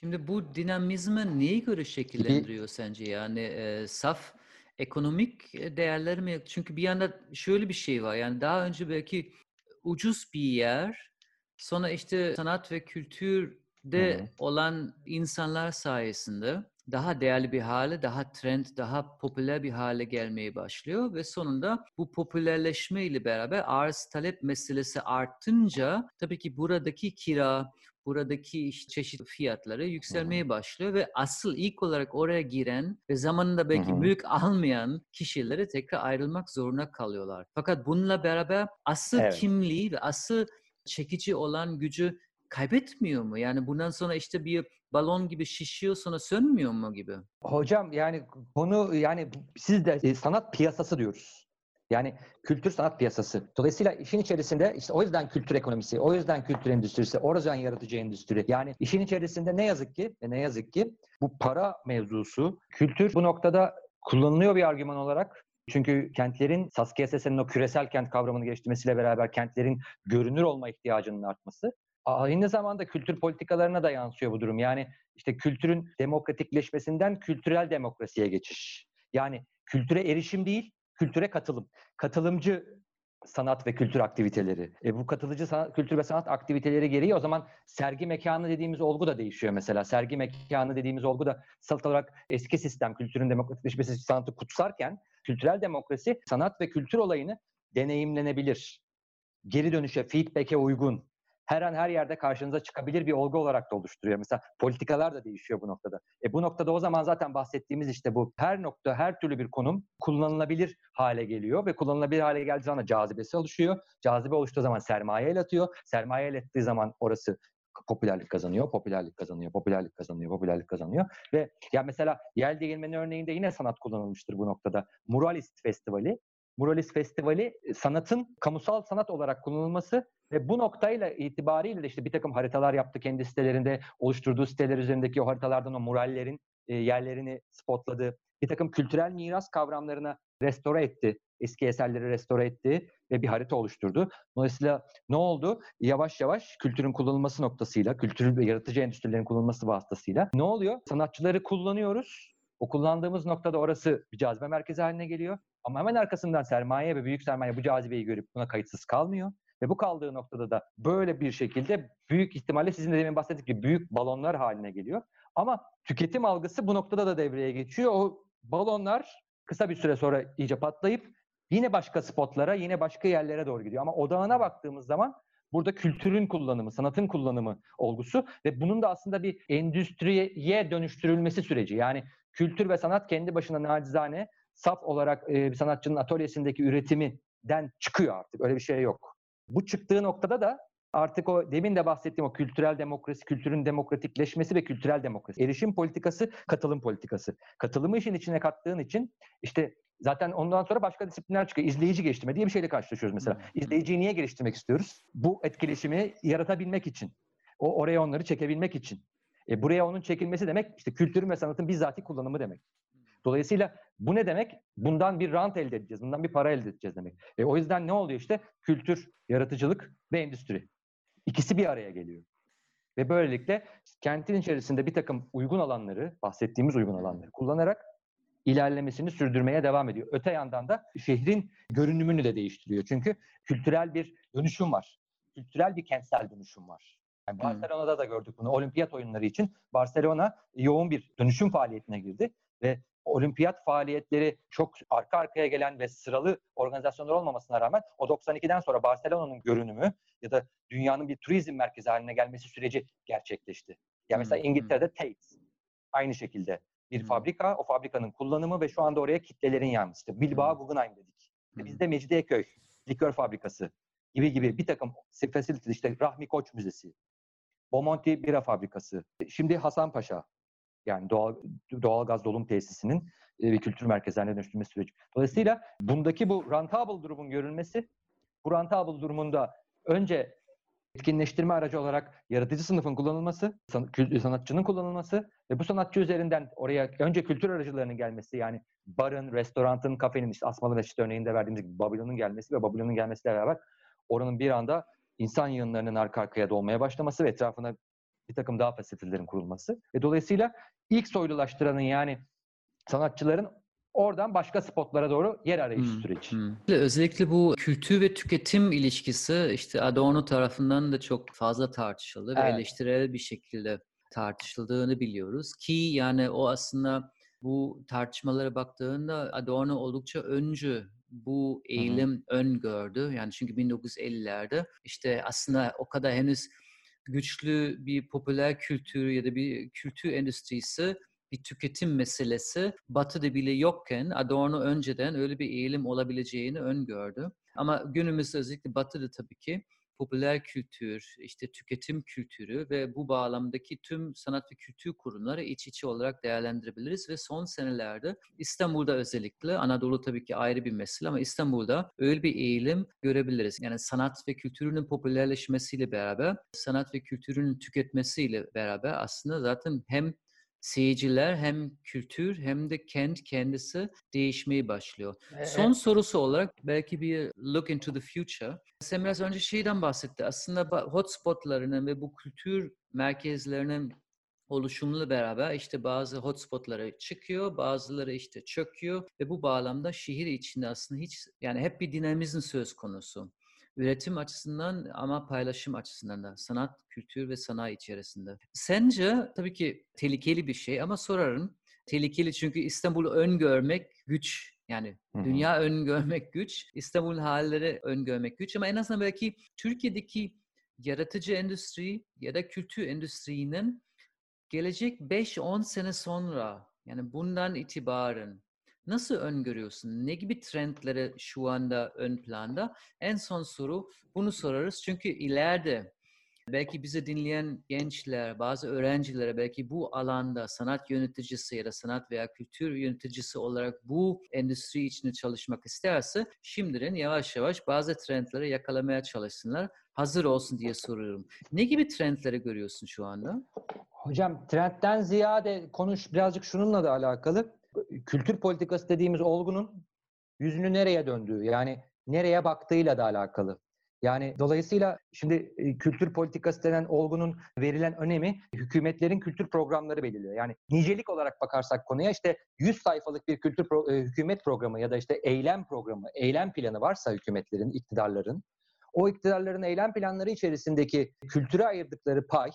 Şimdi bu dinamizmi neye göre şekillendiriyor sence? Yani e, saf ekonomik e, değerler mi? Çünkü bir yanda şöyle bir şey var. Yani daha önce belki ucuz bir yer, sonra işte sanat ve kültürde Hı hı. olan insanlar sayesinde daha değerli bir hale, daha trend, daha popüler bir hale gelmeye başlıyor ve sonunda bu popülerleşme ile beraber arz talep meselesi arttınca tabii ki buradaki kira, buradaki işte çeşitli fiyatları yükselmeye başlıyor ve asıl ilk olarak oraya giren ve zamanında belki mülk almayan kişileri tekrar ayrılmak zorunda kalıyorlar. Fakat bununla beraber asıl Evet. kimliği ve asıl çekici olan gücü kaybetmiyor mu? Yani bundan sonra işte bir balon gibi şişiyor sonra sönmüyor mu gibi? Hocam yani konu yani siz de e, sanat piyasası diyoruz. Yani kültür sanat piyasası. Dolayısıyla işin içerisinde işte o yüzden kültür ekonomisi, o yüzden kültür endüstrisi, o yüzden yaratıcı endüstri. Yani işin içerisinde ne yazık ki ve ne yazık ki bu para mevzusu, kültür bu noktada kullanılıyor bir argüman olarak. Çünkü kentlerin Saskia Sessen'in o küresel kent kavramını geliştirmesiyle beraber kentlerin görünür olma ihtiyacının artması. Aynı zamanda kültür politikalarına da yansıyor bu durum. Yani işte kültürün demokratikleşmesinden kültürel demokrasiye geçiş. Yani kültüre erişim değil, kültüre katılım. Katılımcı sanat ve kültür aktiviteleri. E bu katılıcı sanat, kültür ve sanat aktiviteleri gereği o zaman sergi mekanı dediğimiz olgu da değişiyor mesela. Sergi mekanı dediğimiz olgu da sanat olarak eski sistem kültürün demokratikleşmesi sanatı kutsarken kültürel demokrasi sanat ve kültür olayını deneyimlenebilir. Geri dönüşe, feedback'e uygun, her an her yerde karşınıza çıkabilir bir olgu olarak da oluşturuyor. Mesela politikalar da değişiyor bu noktada. E bu noktada o zaman zaten bahsettiğimiz işte bu her nokta, her türlü bir konum kullanılabilir hale geliyor ve kullanılabilir hale geldiği zaman cazibesi oluşuyor. Cazibe oluştuğu zaman sermaye el atıyor. Sermaye el ettiği zaman orası popülerlik kazanıyor, popülerlik kazanıyor, popülerlik kazanıyor, popülerlik kazanıyor. Ve ya mesela Yel Değirmeni örneğinde yine sanat kullanılmıştır bu noktada. Muralist Festivali Muralist Festivali sanatın kamusal sanat olarak kullanılması ve bu noktayla itibariyle de işte bir takım haritalar yaptı kendi sitelerinde, oluşturduğu siteler üzerindeki o haritalardan o murallerin e, yerlerini spotladı. Bir takım kültürel miras kavramlarına restore etti. Eski eserleri restore etti ve bir harita oluşturdu. Dolayısıyla ne oldu? Yavaş yavaş kültürün kullanılması noktasıyla, kültür ve yaratıcı endüstrilerin kullanılması vasıtasıyla ne oluyor? Sanatçıları kullanıyoruz. O kullandığımız noktada orası bir cazibe merkezi haline geliyor. Ama hemen arkasından sermaye ve büyük sermaye bu cazibeyi görüp buna kayıtsız kalmıyor. Ve bu kaldığı noktada da böyle bir şekilde büyük ihtimalle sizin de demin bahsettiğiniz gibi büyük balonlar haline geliyor. Ama tüketim algısı bu noktada da devreye geçiyor. O balonlar kısa bir süre sonra iyice patlayıp yine başka spotlara, yine başka yerlere doğru gidiyor. Ama odağına baktığımız zaman burada kültürün kullanımı, sanatın kullanımı olgusu ve bunun da aslında bir endüstriye dönüştürülmesi süreci. Yani kültür ve sanat kendi başına nacizane saf olarak bir sanatçının atölyesindeki üretiminden çıkıyor artık. Öyle bir şey yok. Bu çıktığı noktada da artık o demin de bahsettiğim o kültürel demokrasi, kültürün demokratikleşmesi ve kültürel demokrasi. Erişim politikası, katılım politikası. Katılımı işin içine kattığın için işte zaten ondan sonra başka disiplinler çıkıyor. İzleyici geliştirme diye bir şeyle karşılaşıyoruz mesela. İzleyiciyi niye geliştirmek istiyoruz? Bu etkileşimi yaratabilmek için. O oraya onları çekebilmek için. E, buraya onun çekilmesi demek işte kültürün ve sanatın bizzati kullanımı demek. Dolayısıyla bu ne demek? Bundan bir rant elde edeceğiz, bundan bir para elde edeceğiz demek. E, o yüzden ne oluyor işte? Kültür, yaratıcılık ve endüstri. İkisi bir araya geliyor. Ve böylelikle kentin içerisinde bir takım uygun alanları, bahsettiğimiz uygun alanları kullanarak ilerlemesini sürdürmeye devam ediyor. Öte yandan da şehrin görünümünü de değiştiriyor. Çünkü kültürel bir dönüşüm var. Kültürel bir kentsel dönüşüm var. Yani Barcelona'da da gördük bunu. Olimpiyat oyunları için Barcelona yoğun bir dönüşüm faaliyetine girdi ve olimpiyat faaliyetleri çok arka arkaya gelen ve sıralı organizasyonlar olmamasına rağmen o 92'den sonra Barcelona'nın görünümü ya da dünyanın bir turizm merkezi haline gelmesi süreci gerçekleşti. Yani mesela İngiltere'de Tate aynı şekilde bir fabrika, o fabrikanın kullanımı ve şu anda oraya kitlelerin yanması. Bilbao Guggenheim dedik. İşte bizde Mecidiyeköy likör fabrikası gibi gibi bir takım facility işte Rahmi Koç Müzesi, Bomonti Bira Fabrikası, şimdi Hasanpaşa yani doğal, doğal gaz dolum tesisinin ve kültür merkezlerine dönüştürme süreci. Dolayısıyla bundaki bu rentable durumun görülmesi, bu rentable durumunda önce etkinleştirme aracı olarak yaratıcı sınıfın kullanılması, sanatçının kullanılması ve bu sanatçı üzerinden oraya önce kültür aracılarının gelmesi yani barın, restoranın, kafenin işte Asmalı Mescid örneğinde verdiğimiz gibi Babilon'un gelmesi ve Babilon'un gelmesiyle beraber oranın bir anda insan yığınlarının arka arkaya dolmaya başlaması ve etrafına bir takım daha fasilitelerin kurulması. Ve dolayısıyla ilk soylulaştıranın yani sanatçıların oradan başka spotlara doğru yer arayış hmm, süreci. Hmm. Özellikle bu kültür ve tüketim ilişkisi işte Adorno tarafından da çok fazla tartışıldı evet. ve eleştirel bir şekilde tartışıldığını biliyoruz ki yani o aslında bu tartışmalara baktığında Adorno oldukça öncü bu eğilim Hı-hı. öngördü. Yani çünkü 1950'lerde işte aslında o kadar henüz güçlü bir popüler kültür ya da bir kültür endüstrisi bir tüketim meselesi Batı'da bile yokken Adorno önceden öyle bir eğilim olabileceğini öngördü. Ama günümüzde özellikle Batı'da tabii ki popüler kültür, işte tüketim kültürü ve bu bağlamdaki tüm sanat ve kültür kurumları iç içe olarak değerlendirebiliriz ve son senelerde İstanbul'da özellikle, Anadolu tabii ki ayrı bir mesele ama İstanbul'da öyle bir eğilim görebiliriz. Yani sanat ve kültürünün popülerleşmesiyle beraber, sanat ve kültürünün tüketmesiyle beraber aslında zaten hem seyirciler hem kültür hem de kent kendisi değişmeye başlıyor. E, Son sorusu olarak belki bir look into the future. Sen biraz önce şeyden bahsetti. Aslında hotspotlarının ve bu kültür merkezlerinin oluşumuyla beraber işte bazı hotspotları çıkıyor, bazıları işte çöküyor ve bu bağlamda şehir içinde aslında hiç yani hep bir dinamizm söz konusu üretim açısından ama paylaşım açısından da sanat, kültür ve sanayi içerisinde. Sence tabii ki tehlikeli bir şey ama sorarım. Tehlikeli çünkü İstanbul'u öngörmek güç. Yani Hı-hı. dünya öngörmek güç, İstanbul'un halleri öngörmek güç ama en azından belki Türkiye'deki yaratıcı endüstri ya da kültür endüstrinin gelecek 5-10 sene sonra yani bundan itibaren Nasıl öngörüyorsun? Ne gibi trendleri şu anda ön planda? En son soru bunu sorarız. Çünkü ileride belki bizi dinleyen gençler, bazı öğrencilere belki bu alanda sanat yöneticisi ya da sanat veya kültür yöneticisi olarak bu endüstri içinde çalışmak isterse şimdiden yavaş yavaş bazı trendleri yakalamaya çalışsınlar. Hazır olsun diye soruyorum. Ne gibi trendleri görüyorsun şu anda? Hocam trendten ziyade konuş birazcık şununla da alakalı kültür politikası dediğimiz olgunun yüzünü nereye döndüğü yani nereye baktığıyla da alakalı. Yani dolayısıyla şimdi e, kültür politikası denen olgunun verilen önemi hükümetlerin kültür programları belirliyor. Yani nicelik olarak bakarsak konuya işte 100 sayfalık bir kültür pro, e, hükümet programı ya da işte eylem programı, eylem planı varsa hükümetlerin, iktidarların o iktidarların eylem planları içerisindeki kültüre ayırdıkları pay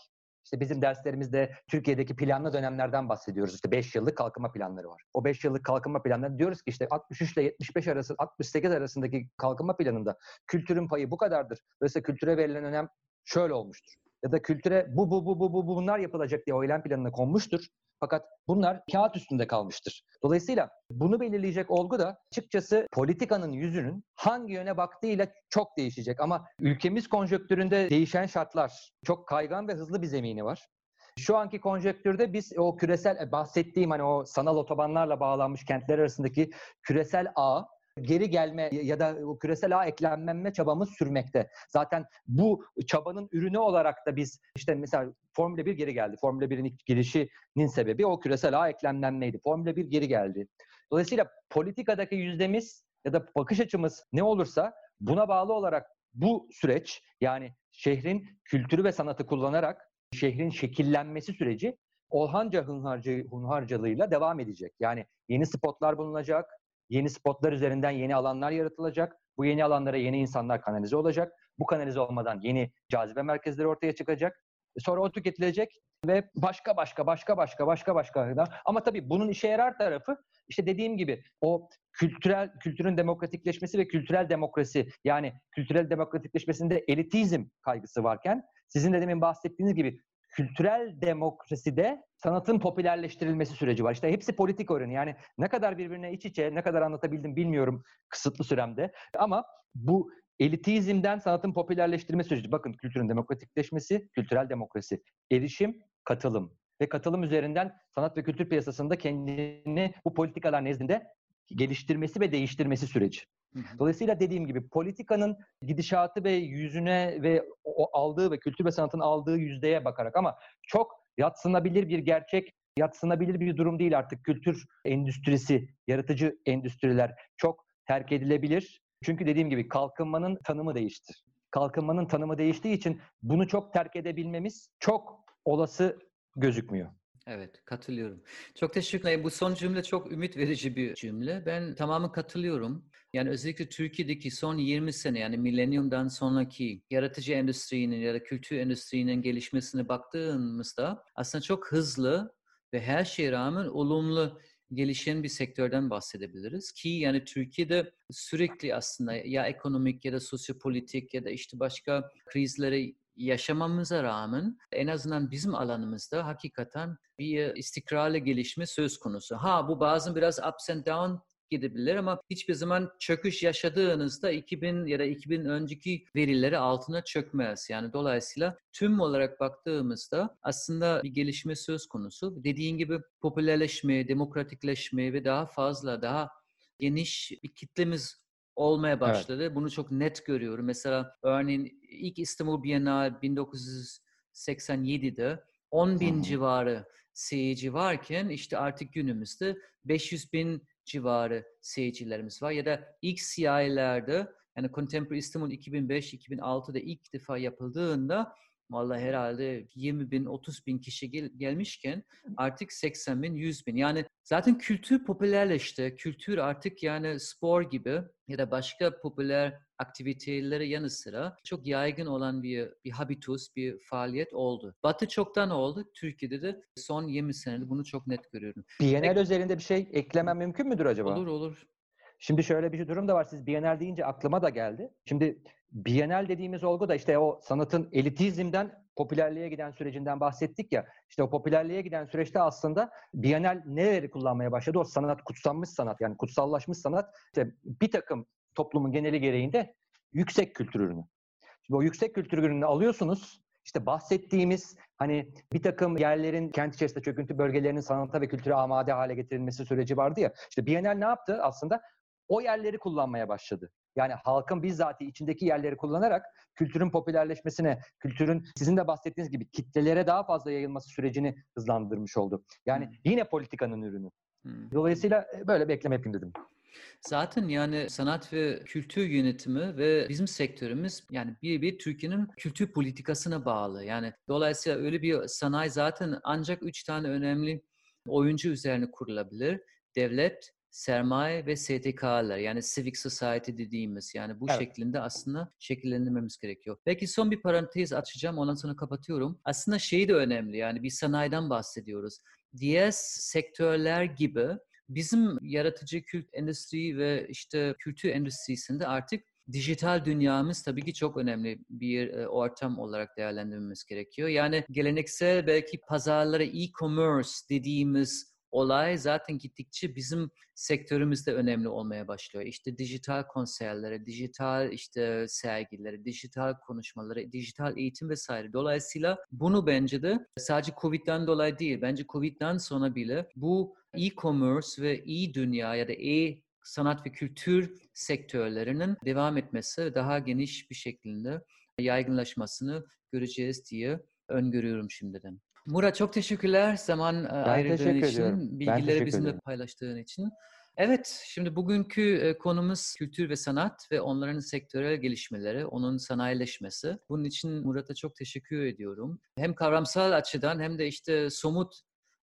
işte bizim derslerimizde Türkiye'deki planlı dönemlerden bahsediyoruz. İşte 5 yıllık kalkınma planları var. O 5 yıllık kalkınma planları diyoruz ki işte 63 ile 75 arası 68 arasındaki kalkınma planında kültürün payı bu kadardır. Dolayısıyla kültüre verilen önem şöyle olmuştur. Ya da kültüre bu bu bu bu bu bunlar yapılacak diye o eylem planına konmuştur. Fakat bunlar kağıt üstünde kalmıştır. Dolayısıyla bunu belirleyecek olgu da açıkçası politikanın yüzünün hangi yöne baktığıyla çok değişecek. Ama ülkemiz konjöktüründe değişen şartlar, çok kaygan ve hızlı bir zemini var. Şu anki konjektürde biz o küresel e, bahsettiğim hani o sanal otobanlarla bağlanmış kentler arasındaki küresel ağ geri gelme ya da küresel ağ eklenmeme çabamız sürmekte. Zaten bu çabanın ürünü olarak da biz işte mesela Formula 1 geri geldi. Formula 1'in ilk girişinin sebebi o küresel ağ eklemlenmeydi. Formula 1 geri geldi. Dolayısıyla politikadaki yüzdemiz ya da bakış açımız ne olursa buna bağlı olarak bu süreç yani şehrin kültürü ve sanatı kullanarak şehrin şekillenmesi süreci Orhanca hunharca, hunharcalığıyla devam edecek. Yani yeni spotlar bulunacak, Yeni spotlar üzerinden yeni alanlar yaratılacak. Bu yeni alanlara yeni insanlar kanalize olacak. Bu kanalize olmadan yeni cazibe merkezleri ortaya çıkacak. E, sonra o tüketilecek ve başka başka başka başka başka başka ama tabii bunun işe yarar tarafı işte dediğim gibi o kültürel kültürün demokratikleşmesi ve kültürel demokrasi yani kültürel demokratikleşmesinde elitizm kaygısı varken sizin de demin bahsettiğiniz gibi kültürel demokraside sanatın popülerleştirilmesi süreci var. İşte hepsi politik oyunu. Yani ne kadar birbirine iç içe, ne kadar anlatabildim bilmiyorum kısıtlı süremde. Ama bu elitizmden sanatın popülerleştirilme süreci. Bakın kültürün demokratikleşmesi, kültürel demokrasi, erişim, katılım ve katılım üzerinden sanat ve kültür piyasasında kendini bu politikalar nezdinde geliştirmesi ve değiştirmesi süreci. Dolayısıyla dediğim gibi politikanın gidişatı ve yüzüne ve o aldığı ve kültür ve sanatın aldığı yüzdeye bakarak ama çok yatsınabilir bir gerçek, yatsınabilir bir durum değil artık kültür endüstrisi, yaratıcı endüstriler çok terk edilebilir. Çünkü dediğim gibi kalkınmanın tanımı değişti. Kalkınmanın tanımı değiştiği için bunu çok terk edebilmemiz çok olası gözükmüyor. Evet, katılıyorum. Çok teşekkür ederim. Bu son cümle çok ümit verici bir cümle. Ben tamamen katılıyorum. Yani özellikle Türkiye'deki son 20 sene yani milenyumdan sonraki yaratıcı endüstrinin ya da kültür endüstrinin gelişmesine baktığımızda aslında çok hızlı ve her şeye rağmen olumlu gelişen bir sektörden bahsedebiliriz ki yani Türkiye'de sürekli aslında ya ekonomik ya da sosyopolitik ya da işte başka krizlere yaşamamıza rağmen en azından bizim alanımızda hakikaten bir istikrarlı gelişme söz konusu. Ha bu bazen biraz ups and down gidebilir ama hiçbir zaman çöküş yaşadığınızda 2000 ya da 2000 önceki verileri altına çökmez. Yani dolayısıyla tüm olarak baktığımızda aslında bir gelişme söz konusu. Dediğin gibi popülerleşme, demokratikleşme ve daha fazla, daha geniş bir kitlemiz olmaya başladı. Evet. Bunu çok net görüyorum. Mesela örneğin ilk İstanbul Bienal 1987'de 10 bin civarı seyirci varken işte artık günümüzde 500 bin civarı seyircilerimiz var. Ya da ilk CIA'lerde yani Contemporary İstanbul 2005-2006'da ilk defa yapıldığında Vallahi herhalde 20 bin, 30 bin kişi gel- gelmişken artık 80 bin, 100 bin. Yani zaten kültür popülerleşti. Kültür artık yani spor gibi ya da başka popüler aktivitelere yanı sıra çok yaygın olan bir, bir habitus, bir faaliyet oldu. Batı çoktan oldu. Türkiye'de de son 20 senede bunu çok net görüyorum. Bienal Peki, üzerinde bir şey eklemem mümkün müdür acaba? Olur olur. Şimdi şöyle bir durum da var. Siz Bienal deyince aklıma da geldi. Şimdi Bienal dediğimiz olgu da işte o sanatın elitizmden popülerliğe giden sürecinden bahsettik ya. İşte o popülerliğe giden süreçte aslında Bienal neleri kullanmaya başladı? O sanat kutsanmış sanat yani kutsallaşmış sanat işte bir takım toplumun geneli gereğinde yüksek kültür ürünü. Şimdi o yüksek kültür ürününü alıyorsunuz. İşte bahsettiğimiz hani bir takım yerlerin kent içerisinde çöküntü bölgelerinin sanata ve kültüre amade hale getirilmesi süreci vardı ya. İşte Bienal ne yaptı aslında? O yerleri kullanmaya başladı. Yani halkın bizzat içindeki yerleri kullanarak kültürün popülerleşmesine, kültürün sizin de bahsettiğiniz gibi kitlelere daha fazla yayılması sürecini hızlandırmış oldu. Yani hmm. yine politikanın ürünü. Hmm. Dolayısıyla e, böyle bir ekleme yapayım dedim. Zaten yani sanat ve kültür yönetimi ve bizim sektörümüz yani bir bir Türkiye'nin kültür politikasına bağlı. Yani dolayısıyla öyle bir sanayi zaten ancak üç tane önemli oyuncu üzerine kurulabilir. Devlet, sermaye ve STK'lar yani civic society dediğimiz yani bu evet. şeklinde aslında şekillendirmemiz gerekiyor. Peki son bir parantez açacağım ondan sonra kapatıyorum. Aslında şey de önemli yani bir sanayiden bahsediyoruz. Diğer sektörler gibi bizim yaratıcı kült endüstri ve işte kültür endüstrisinde artık dijital dünyamız tabii ki çok önemli bir e, ortam olarak değerlendirmemiz gerekiyor. Yani geleneksel belki pazarları e-commerce dediğimiz olay zaten gittikçe bizim sektörümüzde önemli olmaya başlıyor. İşte dijital konserlere, dijital işte sergileri, dijital konuşmaları, dijital eğitim vesaire. Dolayısıyla bunu bence de sadece Covid'den dolayı değil, bence Covid'den sonra bile bu e-commerce ve e-dünya ya da e sanat ve kültür sektörlerinin devam etmesi, daha geniş bir şekilde yaygınlaşmasını göreceğiz diye öngörüyorum şimdiden. Murat çok teşekkürler zaman e, ben ayırdığın için, ediyorum. bilgileri bizimle ederim. paylaştığın için. Evet, şimdi bugünkü e, konumuz kültür ve sanat ve onların sektörel gelişmeleri, onun sanayileşmesi. Bunun için Murat'a çok teşekkür ediyorum. Hem kavramsal açıdan hem de işte somut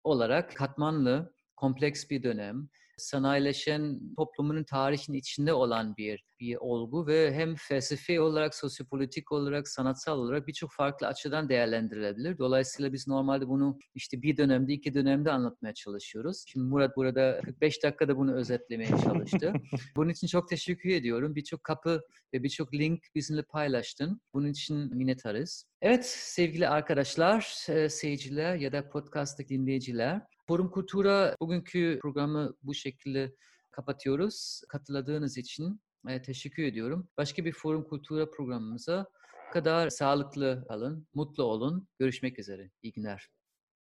olarak katmanlı, kompleks bir dönem sanayileşen toplumun tarihin içinde olan bir bir olgu ve hem felsefi olarak, sosyopolitik olarak, sanatsal olarak birçok farklı açıdan değerlendirilebilir. Dolayısıyla biz normalde bunu işte bir dönemde, iki dönemde anlatmaya çalışıyoruz. Şimdi Murat burada 45 dakikada bunu özetlemeye çalıştı. Bunun için çok teşekkür ediyorum. Birçok kapı ve birçok link bizimle paylaştın. Bunun için minnettarız. Evet sevgili arkadaşlar, e, seyirciler ya da podcast'taki dinleyiciler, Forum Kultura bugünkü programı bu şekilde kapatıyoruz. Katıldığınız için e, teşekkür ediyorum. Başka bir Forum Kultura programımıza kadar sağlıklı kalın, mutlu olun. Görüşmek üzere. İyi günler.